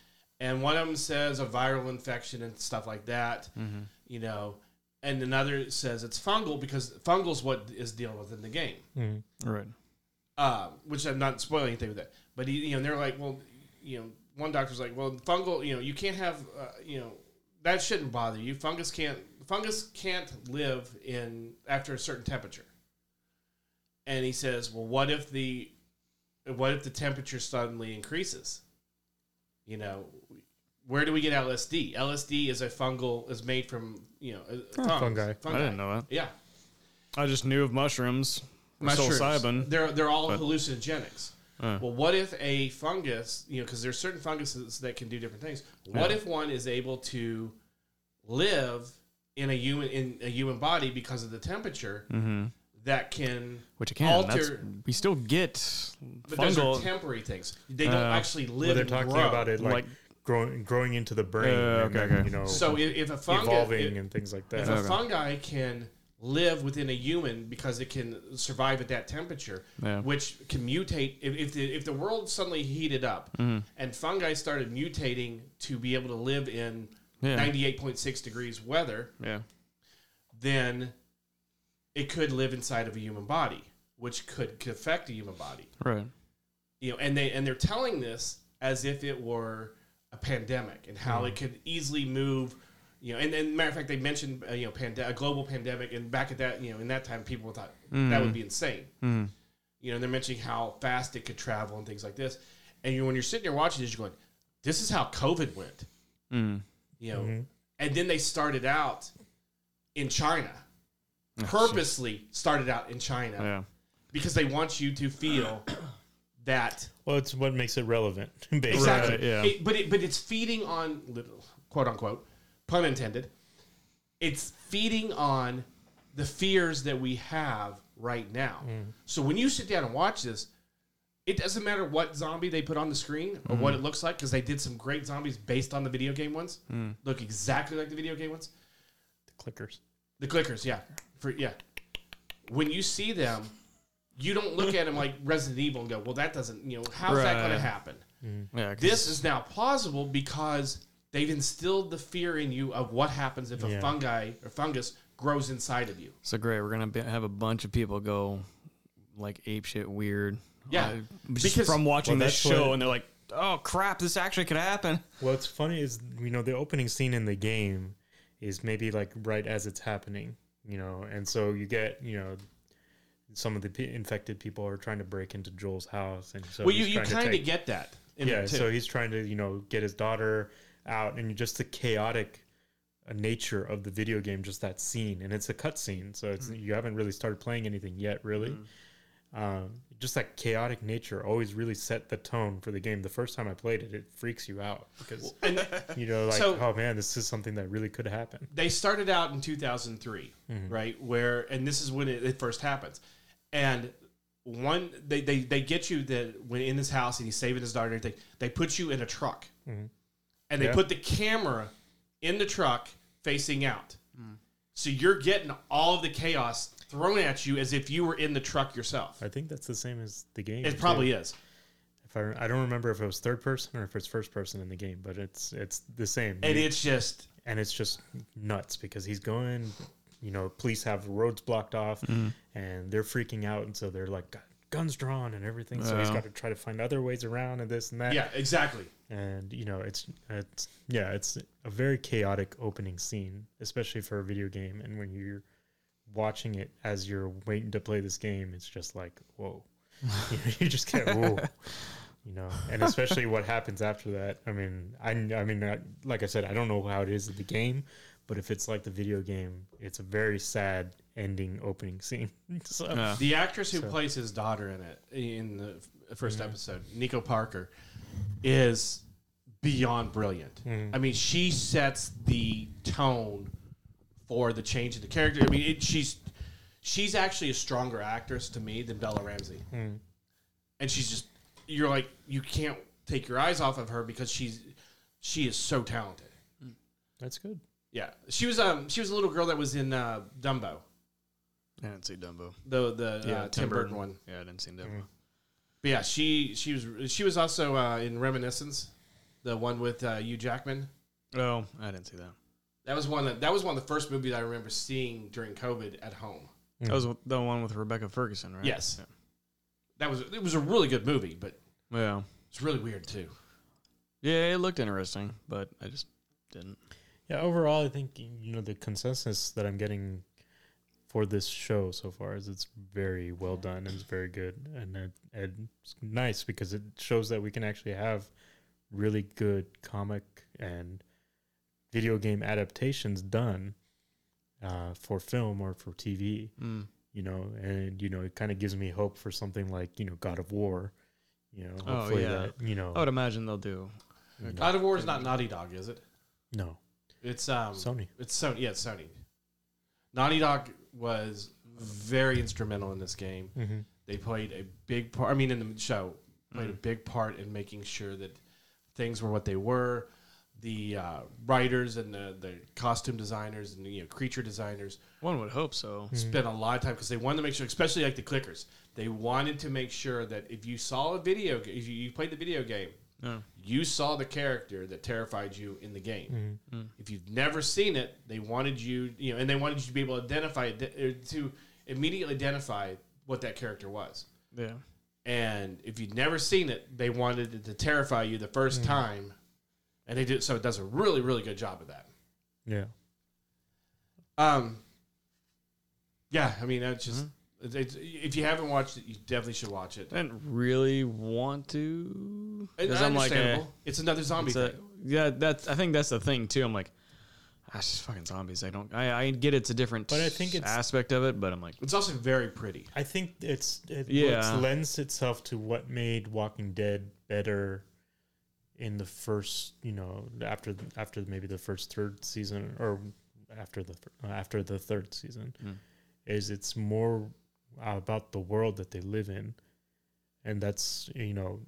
[SPEAKER 1] And one of them says a viral infection and stuff like that,
[SPEAKER 3] Mm-hmm.
[SPEAKER 1] you know, and another says it's fungal because fungal's what is dealing with in the game.
[SPEAKER 2] Mm.
[SPEAKER 3] Right.
[SPEAKER 1] um, which I'm not spoiling anything with that. But he, you know, they're like, well, you know, one doctor's like, well, fungal, you know, you can't have, uh, you know, that shouldn't bother you. Fungus can't, fungus can't live in after a certain temperature. And he says, well, what if the, what if the temperature suddenly increases? You know, where do we get LSD? LSD is a fungal, is made from, you know, uh,
[SPEAKER 2] fungi.
[SPEAKER 3] I didn't know that.
[SPEAKER 1] Yeah.
[SPEAKER 3] I just knew of mushrooms.
[SPEAKER 1] mushrooms.
[SPEAKER 3] Psilocybin.
[SPEAKER 1] They're they're all
[SPEAKER 3] but-
[SPEAKER 1] hallucinogenics.
[SPEAKER 3] Uh.
[SPEAKER 1] Well, what if a fungus, you know, because there's certain funguses that can do different things. What
[SPEAKER 3] Yeah.
[SPEAKER 1] if one is able to live in a human in a human body because of the temperature
[SPEAKER 3] Mm-hmm.
[SPEAKER 1] that can
[SPEAKER 3] Which it can. That's,
[SPEAKER 1] Alter-
[SPEAKER 3] we still get
[SPEAKER 1] but those are temporary things. They don't
[SPEAKER 3] Uh,
[SPEAKER 1] actually live.
[SPEAKER 2] Well, they're
[SPEAKER 1] and
[SPEAKER 2] talking
[SPEAKER 1] grow.
[SPEAKER 2] about it like,
[SPEAKER 3] Like-
[SPEAKER 2] growing growing into the brain.
[SPEAKER 3] Uh, okay,
[SPEAKER 2] then,
[SPEAKER 3] okay.
[SPEAKER 2] You know,
[SPEAKER 1] So if, if a fungus,
[SPEAKER 2] evolving
[SPEAKER 1] if,
[SPEAKER 2] and things like
[SPEAKER 1] if
[SPEAKER 2] that.
[SPEAKER 1] a fungi can live within a human because it can survive at that temperature,
[SPEAKER 3] Yeah.
[SPEAKER 1] which can mutate. If, if the if the world suddenly heated up
[SPEAKER 3] Mm-hmm.
[SPEAKER 1] and fungi started mutating to be able to live in
[SPEAKER 3] Yeah.
[SPEAKER 1] ninety eight point six degrees weather,
[SPEAKER 3] Yeah.
[SPEAKER 1] then it could live inside of a human body, which could, could affect a human body.
[SPEAKER 3] Right.
[SPEAKER 1] You know, and they and they're telling this as if it were a pandemic and how
[SPEAKER 3] Hmm.
[SPEAKER 1] it could easily move. You know, and, and matter of fact, they mentioned uh, you know pande- a global pandemic, and back at that you know in that time people thought that would be insane.
[SPEAKER 3] Mm.
[SPEAKER 1] You know, and they're mentioning how fast it could travel and things like this. And you when you're sitting there watching this, you're going, "This is how COVID went."
[SPEAKER 3] Mm.
[SPEAKER 1] You know,
[SPEAKER 2] Mhm.
[SPEAKER 1] and then they started out in China, purposely started out in China
[SPEAKER 3] Yeah.
[SPEAKER 1] because they want you to feel <clears throat> that
[SPEAKER 2] Well, it's what makes it relevant, <laughs> basically.
[SPEAKER 1] exactly.
[SPEAKER 3] Right, yeah.
[SPEAKER 1] It- but it, but it's feeding on little quote unquote pun intended. It's feeding on the fears that we have right now.
[SPEAKER 3] Mm.
[SPEAKER 1] So when you sit down and watch this, it doesn't matter what zombie they put on the screen or
[SPEAKER 3] Mm.
[SPEAKER 1] what it looks like because they did some great zombies based on the video game ones.
[SPEAKER 3] Mm.
[SPEAKER 1] Look exactly like the video game ones.
[SPEAKER 2] The clickers.
[SPEAKER 1] The clickers, yeah, for yeah. When you see them, you don't look at them like Resident Evil and go, "Well, that doesn't," you know, how's that going to
[SPEAKER 3] Right.
[SPEAKER 1] happen?
[SPEAKER 3] Yeah. 'cause-
[SPEAKER 1] This is now plausible because they've instilled the fear in you of what happens if a
[SPEAKER 2] Yeah.
[SPEAKER 1] fungi or fungus grows inside of you.
[SPEAKER 3] So great. We're gonna be, have a bunch of people go like ape shit weird.
[SPEAKER 1] Yeah,
[SPEAKER 3] uh, just
[SPEAKER 1] because-
[SPEAKER 3] from watching
[SPEAKER 2] Well,
[SPEAKER 3] this
[SPEAKER 2] that's
[SPEAKER 3] show,
[SPEAKER 2] what-
[SPEAKER 3] and they're like, "Oh crap, this actually could happen."
[SPEAKER 2] Well, what's funny is you know the opening scene in the game is maybe like right as it's happening, you know, and so you get you know some of the p- infected people are trying to break into Joel's house, and so
[SPEAKER 1] well, you,
[SPEAKER 2] he's
[SPEAKER 1] you
[SPEAKER 2] trying to
[SPEAKER 1] kind of
[SPEAKER 2] take-
[SPEAKER 1] get that. In
[SPEAKER 2] yeah,
[SPEAKER 1] it too.
[SPEAKER 2] so he's trying to you know get his daughter out, and just the chaotic uh, nature of the video game, just that scene, and it's a cut scene, so it's you haven't really started playing anything yet, really. Um, just that chaotic nature always really set the tone for the game. The first time I played it, it freaks you out because
[SPEAKER 1] and <laughs>
[SPEAKER 2] you know, like,
[SPEAKER 1] So-
[SPEAKER 2] oh man, this is something that really could happen.
[SPEAKER 1] they started out in 2003,
[SPEAKER 2] Mm-hmm.
[SPEAKER 1] right? Where and this is when it, it first happens, and one they, they they get you that when in his house and he's saving his daughter and everything. They put you in a truck,
[SPEAKER 2] Mhm.
[SPEAKER 1] and they
[SPEAKER 2] Yeah.
[SPEAKER 1] put the camera in the truck facing out, so you're getting all of the chaos thrown at you as if you were in the truck yourself.
[SPEAKER 2] I think that's the same as the game.
[SPEAKER 1] It
[SPEAKER 2] too.
[SPEAKER 1] probably is.
[SPEAKER 2] If I, I don't remember if it was third person or if it's first person in the game, but it's it's the same.
[SPEAKER 1] And
[SPEAKER 2] You-
[SPEAKER 1] it's just
[SPEAKER 2] and it's just nuts because he's going. You know, police have roads blocked off,
[SPEAKER 1] Mm-hmm.
[SPEAKER 2] and they're freaking out, and so they're like gu- guns drawn and everything. So he's got to try to find other ways around and this and that.
[SPEAKER 1] yeah, exactly.
[SPEAKER 2] and you know it's it's yeah it's a very chaotic opening scene especially for a video game and when you're watching it as you're waiting to play this game it's just like whoa <laughs> you, know, you just get whoa you know and especially what happens after that i mean i, I mean I, like i said i don't know how it is in the game but if it's like the video game it's a very sad ending opening scene <laughs> so
[SPEAKER 3] Yeah.
[SPEAKER 1] The actress who
[SPEAKER 2] So-
[SPEAKER 1] plays his daughter in it in the 1st
[SPEAKER 2] Mm-hmm.
[SPEAKER 1] episode, Nico Parker, is beyond brilliant.
[SPEAKER 2] Mm-hmm.
[SPEAKER 1] I mean, she sets the tone for the change in the character. I mean, it, she's she's actually a stronger actress to me than Bella Ramsey,
[SPEAKER 2] Mm.
[SPEAKER 1] and she's just you're like you can't take your eyes off of her because she's she is so talented.
[SPEAKER 2] that's good
[SPEAKER 1] Yeah, she was um she was a little girl that was in uh, Dumbo.
[SPEAKER 3] I didn't see Dumbo.
[SPEAKER 1] the the
[SPEAKER 3] Yeah,
[SPEAKER 1] uh,
[SPEAKER 3] Tim
[SPEAKER 1] Tim Burton
[SPEAKER 3] Burton.
[SPEAKER 1] one.
[SPEAKER 3] Yeah, I didn't see Dumbo.
[SPEAKER 2] Mm.
[SPEAKER 1] But yeah, she she was she was also uh, in Reminiscence, the one with uh, Hugh Jackman.
[SPEAKER 3] Oh, I didn't see that.
[SPEAKER 1] That was one that that was one of the first movies I remember seeing during COVID at home.
[SPEAKER 2] Mm.
[SPEAKER 3] That was the one with Rebecca Ferguson, right?
[SPEAKER 1] Yes. That was it was a really good movie, but
[SPEAKER 3] Yeah. Yeah.
[SPEAKER 1] it's really weird too.
[SPEAKER 3] Yeah, it looked interesting, but I just didn't.
[SPEAKER 2] Yeah, overall, I think you know the consensus that I'm getting for this show so far is it's very well done and it's very good and it, and it's nice because it shows that we can actually have really good comic and video game adaptations done uh, for film or for TV.
[SPEAKER 3] Mm.
[SPEAKER 2] You know, and you know it kind of gives me hope for something like you know God of War. You know,
[SPEAKER 3] Oh, yeah.
[SPEAKER 2] that you know.
[SPEAKER 3] I would imagine they'll do.
[SPEAKER 2] you know,
[SPEAKER 1] God of War is not Naughty Dog, is it?
[SPEAKER 2] no,
[SPEAKER 1] It's um
[SPEAKER 2] Sony.
[SPEAKER 1] It's Sony. Yeah, it's Sony. Naughty Dog was very instrumental in this game.
[SPEAKER 2] Mm-hmm.
[SPEAKER 1] They played a big part. I mean, in the show, played a
[SPEAKER 3] Mm.
[SPEAKER 1] big part in making sure that things were what they were. The uh, writers and the, the costume designers and the you know, creature designers
[SPEAKER 3] One would hope so.
[SPEAKER 1] spent a lot of time because they wanted to make sure, especially like the clickers, they wanted to make sure that if you saw a video, ga- if you, you played the video game,
[SPEAKER 3] Yeah.
[SPEAKER 1] you saw the character that terrified you in the game.
[SPEAKER 2] Mm-hmm.
[SPEAKER 1] If you've never seen it, they wanted you, you know, and they wanted you to be able to identify it, or to immediately identify what that character was.
[SPEAKER 3] Yeah.
[SPEAKER 1] And if you'd never seen it, they wanted it to terrify you the first time, and they did. So it does a really, really good job of that.
[SPEAKER 2] Yeah.
[SPEAKER 1] Um, yeah, I mean, that's just it's, it's, if you haven't watched it, you definitely should watch it.
[SPEAKER 3] I didn't really want to
[SPEAKER 1] It's
[SPEAKER 3] I'm like, eh,
[SPEAKER 1] it's another zombie
[SPEAKER 3] it's a-
[SPEAKER 1] thing.
[SPEAKER 3] yeah, that's. I think that's the thing too. I'm like, ah, it's just fucking zombies. I don't. I, I get it's a different.
[SPEAKER 2] But I think it's-
[SPEAKER 3] aspect of it. But I'm like,
[SPEAKER 1] It's also very pretty.
[SPEAKER 2] I think it's it
[SPEAKER 3] Yeah.
[SPEAKER 2] it's lends itself to what made Walking Dead better in the first, you know, after after maybe the first third season or after the th- after the third season
[SPEAKER 3] Mm.
[SPEAKER 2] is it's more about the world that they live in, and that's you know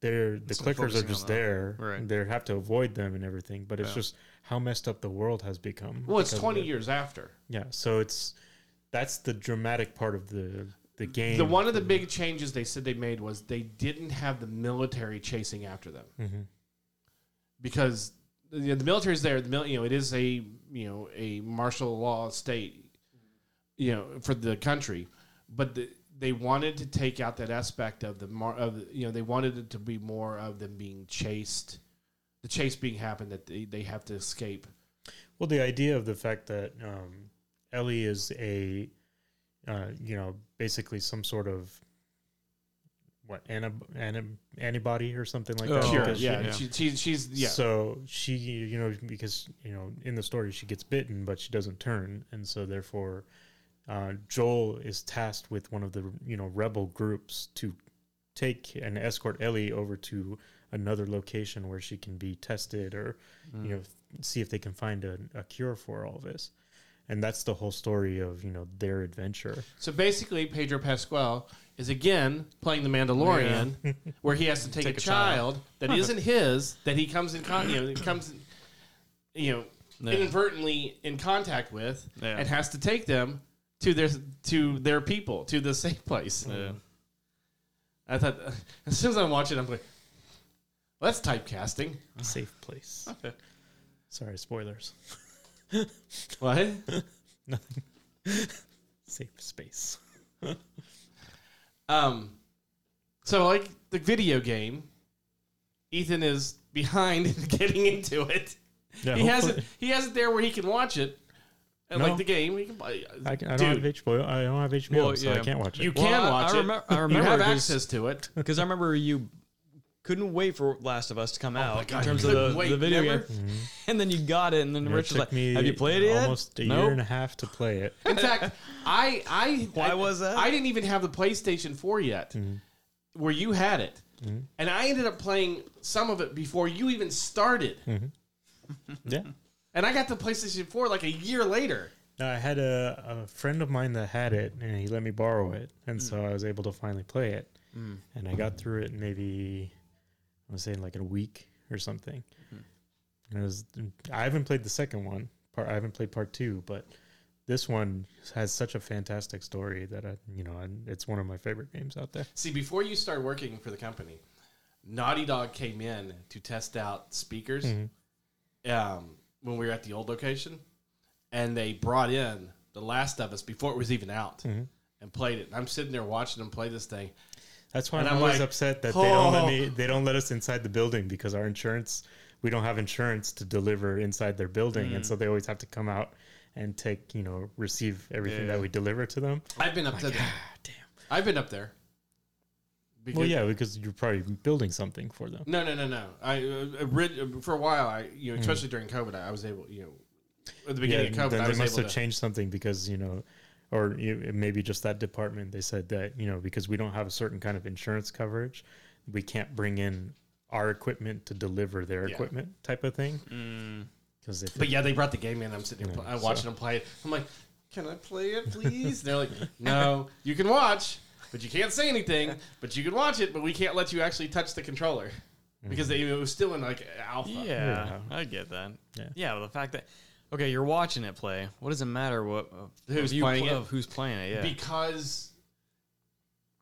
[SPEAKER 2] they're the
[SPEAKER 3] So
[SPEAKER 2] clickers are just there.
[SPEAKER 3] Right.
[SPEAKER 2] They have to avoid them and everything, but it's
[SPEAKER 3] Yeah.
[SPEAKER 2] just how messed up the world has become.
[SPEAKER 1] Well, it's twenty years after.
[SPEAKER 2] Yeah, so it's that's the dramatic part of the the game.
[SPEAKER 1] The one of the big changes they said they made was they didn't have the military chasing after them
[SPEAKER 2] hmm
[SPEAKER 1] because the, military is there. The mil, you know it is a you know a martial law state, you know for the country, but the, they wanted to take out that aspect of the mar, of the, you know they wanted it to be more of them being chased, the chase being happened that they, they have to escape.
[SPEAKER 2] Well, the idea of the fact that um, Ellie is a, uh, you know, basically some sort of what anti- anti- antibody or something like that.
[SPEAKER 3] Oh,
[SPEAKER 1] Sure, yeah,
[SPEAKER 3] yeah.
[SPEAKER 1] She, she, she's yeah.
[SPEAKER 2] So she, you know, because you know, in the story she gets bitten, but she doesn't turn, and so therefore, uh, Joel is tasked with one of the you know rebel groups to take and escort Ellie over to another location where she can be tested or you know see if they can find a, a cure for all this and that's the whole story of you know their adventure
[SPEAKER 1] So basically, Pedro Pascal is again playing the Mandalorian, <laughs> where he has to take,
[SPEAKER 3] Take
[SPEAKER 1] a,
[SPEAKER 3] a
[SPEAKER 1] child,
[SPEAKER 3] child.
[SPEAKER 1] that isn't his, that he comes in, con- you know, comes, you know,
[SPEAKER 3] Yeah.
[SPEAKER 1] inadvertently in contact with,
[SPEAKER 3] Yeah.
[SPEAKER 1] and has to take them to their to their people to the safe place.
[SPEAKER 3] Yeah.
[SPEAKER 1] I thought <laughs> as soon as I'm watching, I'm like, well, that's typecasting.
[SPEAKER 2] safe place <laughs> sorry spoilers
[SPEAKER 1] What? <laughs>
[SPEAKER 2] nothing safe space <laughs>
[SPEAKER 1] Um, so like the video game, Ethan is behind in <laughs> getting into it.
[SPEAKER 2] yeah,
[SPEAKER 1] he has it. He has it there where he can watch it, and
[SPEAKER 2] No.
[SPEAKER 1] like the game, he can play.
[SPEAKER 2] I, can- I don't
[SPEAKER 1] Dude,
[SPEAKER 2] have HBO. I don't have HBO,
[SPEAKER 3] Well,
[SPEAKER 2] so I can't watch it.
[SPEAKER 1] you
[SPEAKER 3] Well,
[SPEAKER 1] can
[SPEAKER 3] I-
[SPEAKER 1] watch
[SPEAKER 3] I
[SPEAKER 1] it.
[SPEAKER 3] remem- I
[SPEAKER 1] you have access to it.
[SPEAKER 3] Because I remember you couldn't wait for Last of Us to come
[SPEAKER 1] Oh
[SPEAKER 3] out
[SPEAKER 1] God,
[SPEAKER 3] in terms of the,
[SPEAKER 1] wait,
[SPEAKER 3] the video
[SPEAKER 1] never?
[SPEAKER 3] game, mm-hmm. and then you got it, and then
[SPEAKER 2] And
[SPEAKER 3] Rich
[SPEAKER 2] it
[SPEAKER 3] was like,
[SPEAKER 2] me
[SPEAKER 3] "Have you played it yet?"
[SPEAKER 2] almost a
[SPEAKER 3] Nope.
[SPEAKER 2] year and a half to play it. <laughs>
[SPEAKER 1] In fact, I, I,
[SPEAKER 3] Why
[SPEAKER 1] I-
[SPEAKER 3] was that?
[SPEAKER 1] I didn't even have the PlayStation 4 yet, mm-hmm. where you had it, mm-hmm. and I ended up playing some of it before you even started, <laughs>
[SPEAKER 2] yeah.
[SPEAKER 1] and I got the PlayStation 4 like a year later.
[SPEAKER 2] I had a, a friend of mine that had it, and he let me borrow it, and so mm. I was able to finally play it. Mm. And I got through it in was saying like in a week or something. Mm-hmm. And it was I haven't played the second one. Part I haven't played part two, but this one has such a fantastic story that I, you know, I, it's one of my favorite games out there.
[SPEAKER 1] See, before you start working for the company, Naughty Dog came in to test out speakers mm-hmm. um, when we were at the old location, and they brought in The Last of Us before it was even out mm-hmm. and played it. I'm sitting there watching them play this thing.
[SPEAKER 2] That's why
[SPEAKER 1] And
[SPEAKER 2] I'm,
[SPEAKER 1] I'm
[SPEAKER 2] always
[SPEAKER 1] like,
[SPEAKER 2] upset that they don't let
[SPEAKER 1] "Oh."
[SPEAKER 2] me. They don't let us inside the building because our insurance. We don't have insurance to deliver inside their building, and so they always have to come out and take, you know, receive everything
[SPEAKER 3] Yeah.
[SPEAKER 2] that we deliver to them.
[SPEAKER 1] I've been up to there. I've been up there.
[SPEAKER 2] Well, yeah, because you're probably building something for them.
[SPEAKER 1] No, no, no, no. I uh, rid- uh, for a while, I you know, especially during COVID, I, I was able, you know, at the beginning
[SPEAKER 2] yeah,
[SPEAKER 1] of COVID,
[SPEAKER 2] then
[SPEAKER 1] I
[SPEAKER 2] they
[SPEAKER 1] was
[SPEAKER 2] must
[SPEAKER 1] able
[SPEAKER 2] have
[SPEAKER 1] to.
[SPEAKER 2] changed something because you know, or maybe just that department. They said that you know because we don't have a certain kind of insurance coverage, we can't bring in our equipment to deliver their
[SPEAKER 1] Yeah.
[SPEAKER 2] equipment type of thing.
[SPEAKER 3] Mm.
[SPEAKER 2] Because they,
[SPEAKER 1] But yeah, they brought the game in. I'm sitting there,
[SPEAKER 2] Yeah,
[SPEAKER 1] pl- I'm watching
[SPEAKER 2] so-
[SPEAKER 1] them play it. I'm like, can I play it, please? They're like, no, you can watch, but you can't say anything. But you can watch it, but we can't let you actually touch the controller because they, it was still in like alpha.
[SPEAKER 3] Yeah,
[SPEAKER 2] Yeah.
[SPEAKER 3] I get that.
[SPEAKER 2] Yeah.
[SPEAKER 3] Yeah, well, the fact that okay, you're watching it play. What does it matter what of-
[SPEAKER 1] Who's
[SPEAKER 3] you
[SPEAKER 1] playing
[SPEAKER 3] pl-
[SPEAKER 1] it?
[SPEAKER 3] of who's playing it? Yeah.
[SPEAKER 1] Because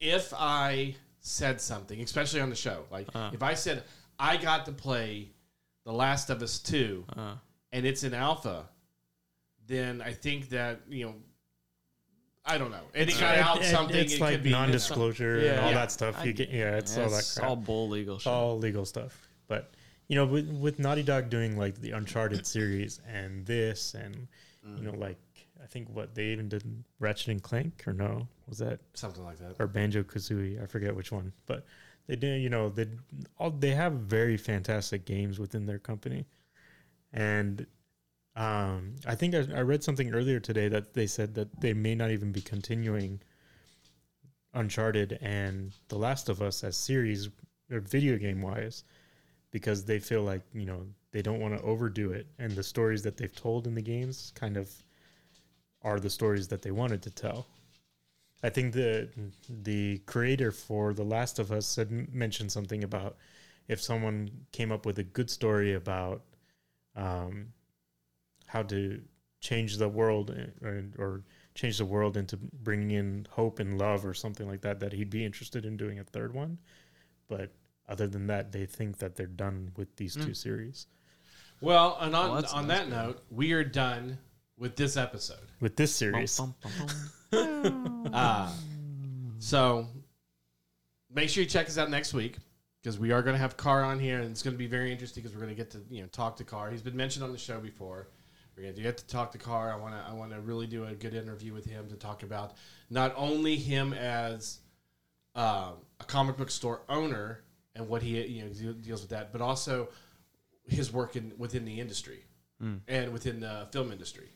[SPEAKER 1] if I said something, especially on the show, like
[SPEAKER 3] Uh.
[SPEAKER 1] if I said I got to play The Last of Us Two
[SPEAKER 3] uh,
[SPEAKER 1] and it's an alpha, then I think that you know. I don't know. And it got out
[SPEAKER 2] It- it-
[SPEAKER 1] something.
[SPEAKER 2] It's
[SPEAKER 1] it
[SPEAKER 2] like
[SPEAKER 1] could be
[SPEAKER 2] non-disclosure and all
[SPEAKER 1] Yeah.
[SPEAKER 2] that stuff.
[SPEAKER 3] I-
[SPEAKER 2] you get yeah, it's all that
[SPEAKER 3] it's
[SPEAKER 2] crap.
[SPEAKER 3] all bull legal shit.
[SPEAKER 2] all legal stuff. But you know, with with Naughty Dog doing like the Uncharted <clears throat> series and this and you know, like I think what they even did Ratchet and Clank or no was that
[SPEAKER 1] something like that.
[SPEAKER 2] or Banjo Kazooie? I forget which one, but they did. You know, they all they have very fantastic games within their company, and um, I think I, I read something earlier today that they said that they may not even be continuing Uncharted and The Last of Us as series or video game wise because they feel like you know they don't want to overdo it and the stories that they've told in the games kind of are the stories that they wanted to tell I think the the creator for The Last of Us had mentioned something about if someone came up with a good story about um, how to change the world or, or change the world into bringing in hope and love or something like that, that he'd be interested in doing a third one. But other than that, they think that they're done with these two series.
[SPEAKER 1] Well, and on
[SPEAKER 3] Well,
[SPEAKER 1] on
[SPEAKER 3] that's
[SPEAKER 1] that
[SPEAKER 3] good.
[SPEAKER 1] note, we are done with this episode.
[SPEAKER 2] With this
[SPEAKER 3] Bum,
[SPEAKER 2] series,
[SPEAKER 3] bum, bum, bum.
[SPEAKER 1] Uh, <laughs> so make sure you check us out next week because we are going to have Carr on here, and it's going to be very interesting because we're going to get to you know talk to Carr. He's been mentioned on the show before. We're going to get to talk to Carr. I want to I want to really do a good interview with him to talk about not only him as uh, a comic book store owner and what he you know de- deals with that, but also his work in within the industry mm. and within the film industry.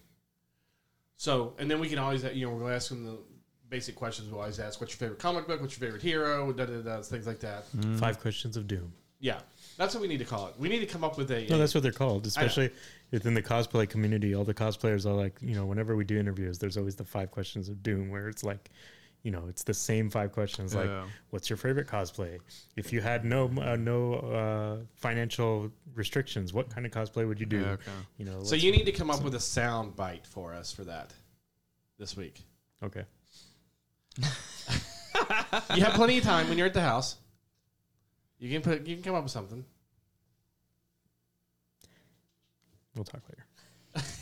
[SPEAKER 1] So, and then we can always, you know, we'll ask him the basic questions. We'll always ask, "What's your favorite comic book? What's your favorite hero?" Da, da, da, things like that. Mm.
[SPEAKER 2] Five Questions of Doom.
[SPEAKER 1] Yeah, that's what we need to call it. We need to come up with a.
[SPEAKER 2] No, that's what they're called, especially within the cosplay community. All the cosplayers are like, you know, whenever we do interviews, there's always the five questions of doom, where it's like, you know, it's the same five questions. Like,
[SPEAKER 3] Yeah.
[SPEAKER 2] what's your favorite cosplay? If you had no uh, no uh, financial restrictions, what kind of cosplay would you do?
[SPEAKER 3] Yeah, okay.
[SPEAKER 2] You know,
[SPEAKER 1] so you need to come up with a sound bite for us for that this week.
[SPEAKER 2] okay? <laughs>
[SPEAKER 1] You have plenty of time when you're at the house. You can put. You can come up with something.
[SPEAKER 2] We'll talk later. <laughs>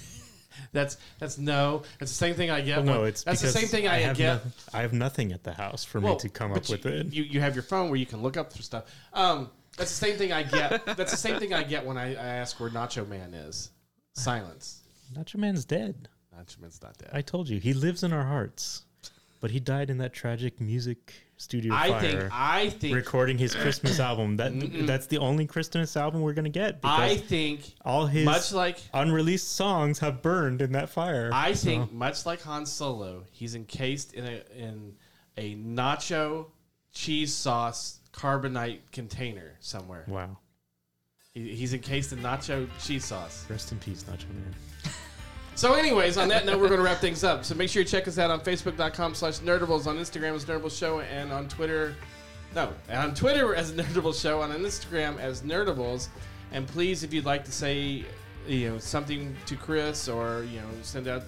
[SPEAKER 1] That's that's no. That's the same thing I get.
[SPEAKER 2] Well, no, it's
[SPEAKER 1] that's the same thing I,
[SPEAKER 2] have
[SPEAKER 1] get.
[SPEAKER 2] nothing- I have nothing at the house for me to come up with it.
[SPEAKER 1] You you have your phone where you can look up for stuff. Um, that's the same thing I get. <laughs> that's the same thing I get when I, I ask where Nacho Man is. Silence.
[SPEAKER 2] Nacho Man's dead.
[SPEAKER 1] Nacho Man's not dead.
[SPEAKER 2] I told you he lives in our hearts, but he died in that tragic music studio
[SPEAKER 1] I
[SPEAKER 2] fire.
[SPEAKER 1] think I think
[SPEAKER 2] recording his Christmas <clears throat> album. That that's the only Christmas album we're gonna get
[SPEAKER 1] I think
[SPEAKER 2] all his
[SPEAKER 1] much like
[SPEAKER 2] unreleased songs have burned in that fire.
[SPEAKER 1] I think much like Han Solo, he's encased in a in a nacho cheese sauce carbonite container somewhere.
[SPEAKER 2] wow.
[SPEAKER 1] He, he's encased in nacho cheese sauce.
[SPEAKER 2] Rest in peace, Nacho Man.
[SPEAKER 1] So, anyways, on that note, we're going to wrap things up. So make sure you check us out on Facebook.com slash Nerdables, on Instagram as Nerdables Show, and on Twitter. No, on Twitter as <laughs> Nerdables Show, and on Instagram as Nerdables. And please, if you'd like to say, you know, something to Chris or, you know, send out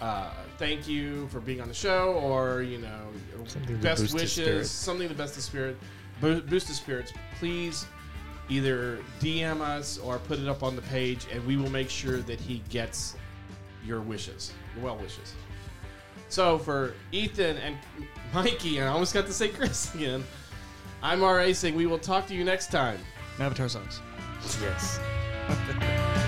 [SPEAKER 1] uh, thank you for being on the show, or you know,
[SPEAKER 2] Something
[SPEAKER 1] best wishes, something to best the spirit, bo- boost the spirits. Please either DM us or put it up on the page, and we will make sure that he gets your wishes, your well wishes. So for Ethan and Mikey, and I almost got to say Chris <laughs> again. I'm RA saying we will talk to you next time.
[SPEAKER 3] Avatar songs.
[SPEAKER 2] Yes. <laughs>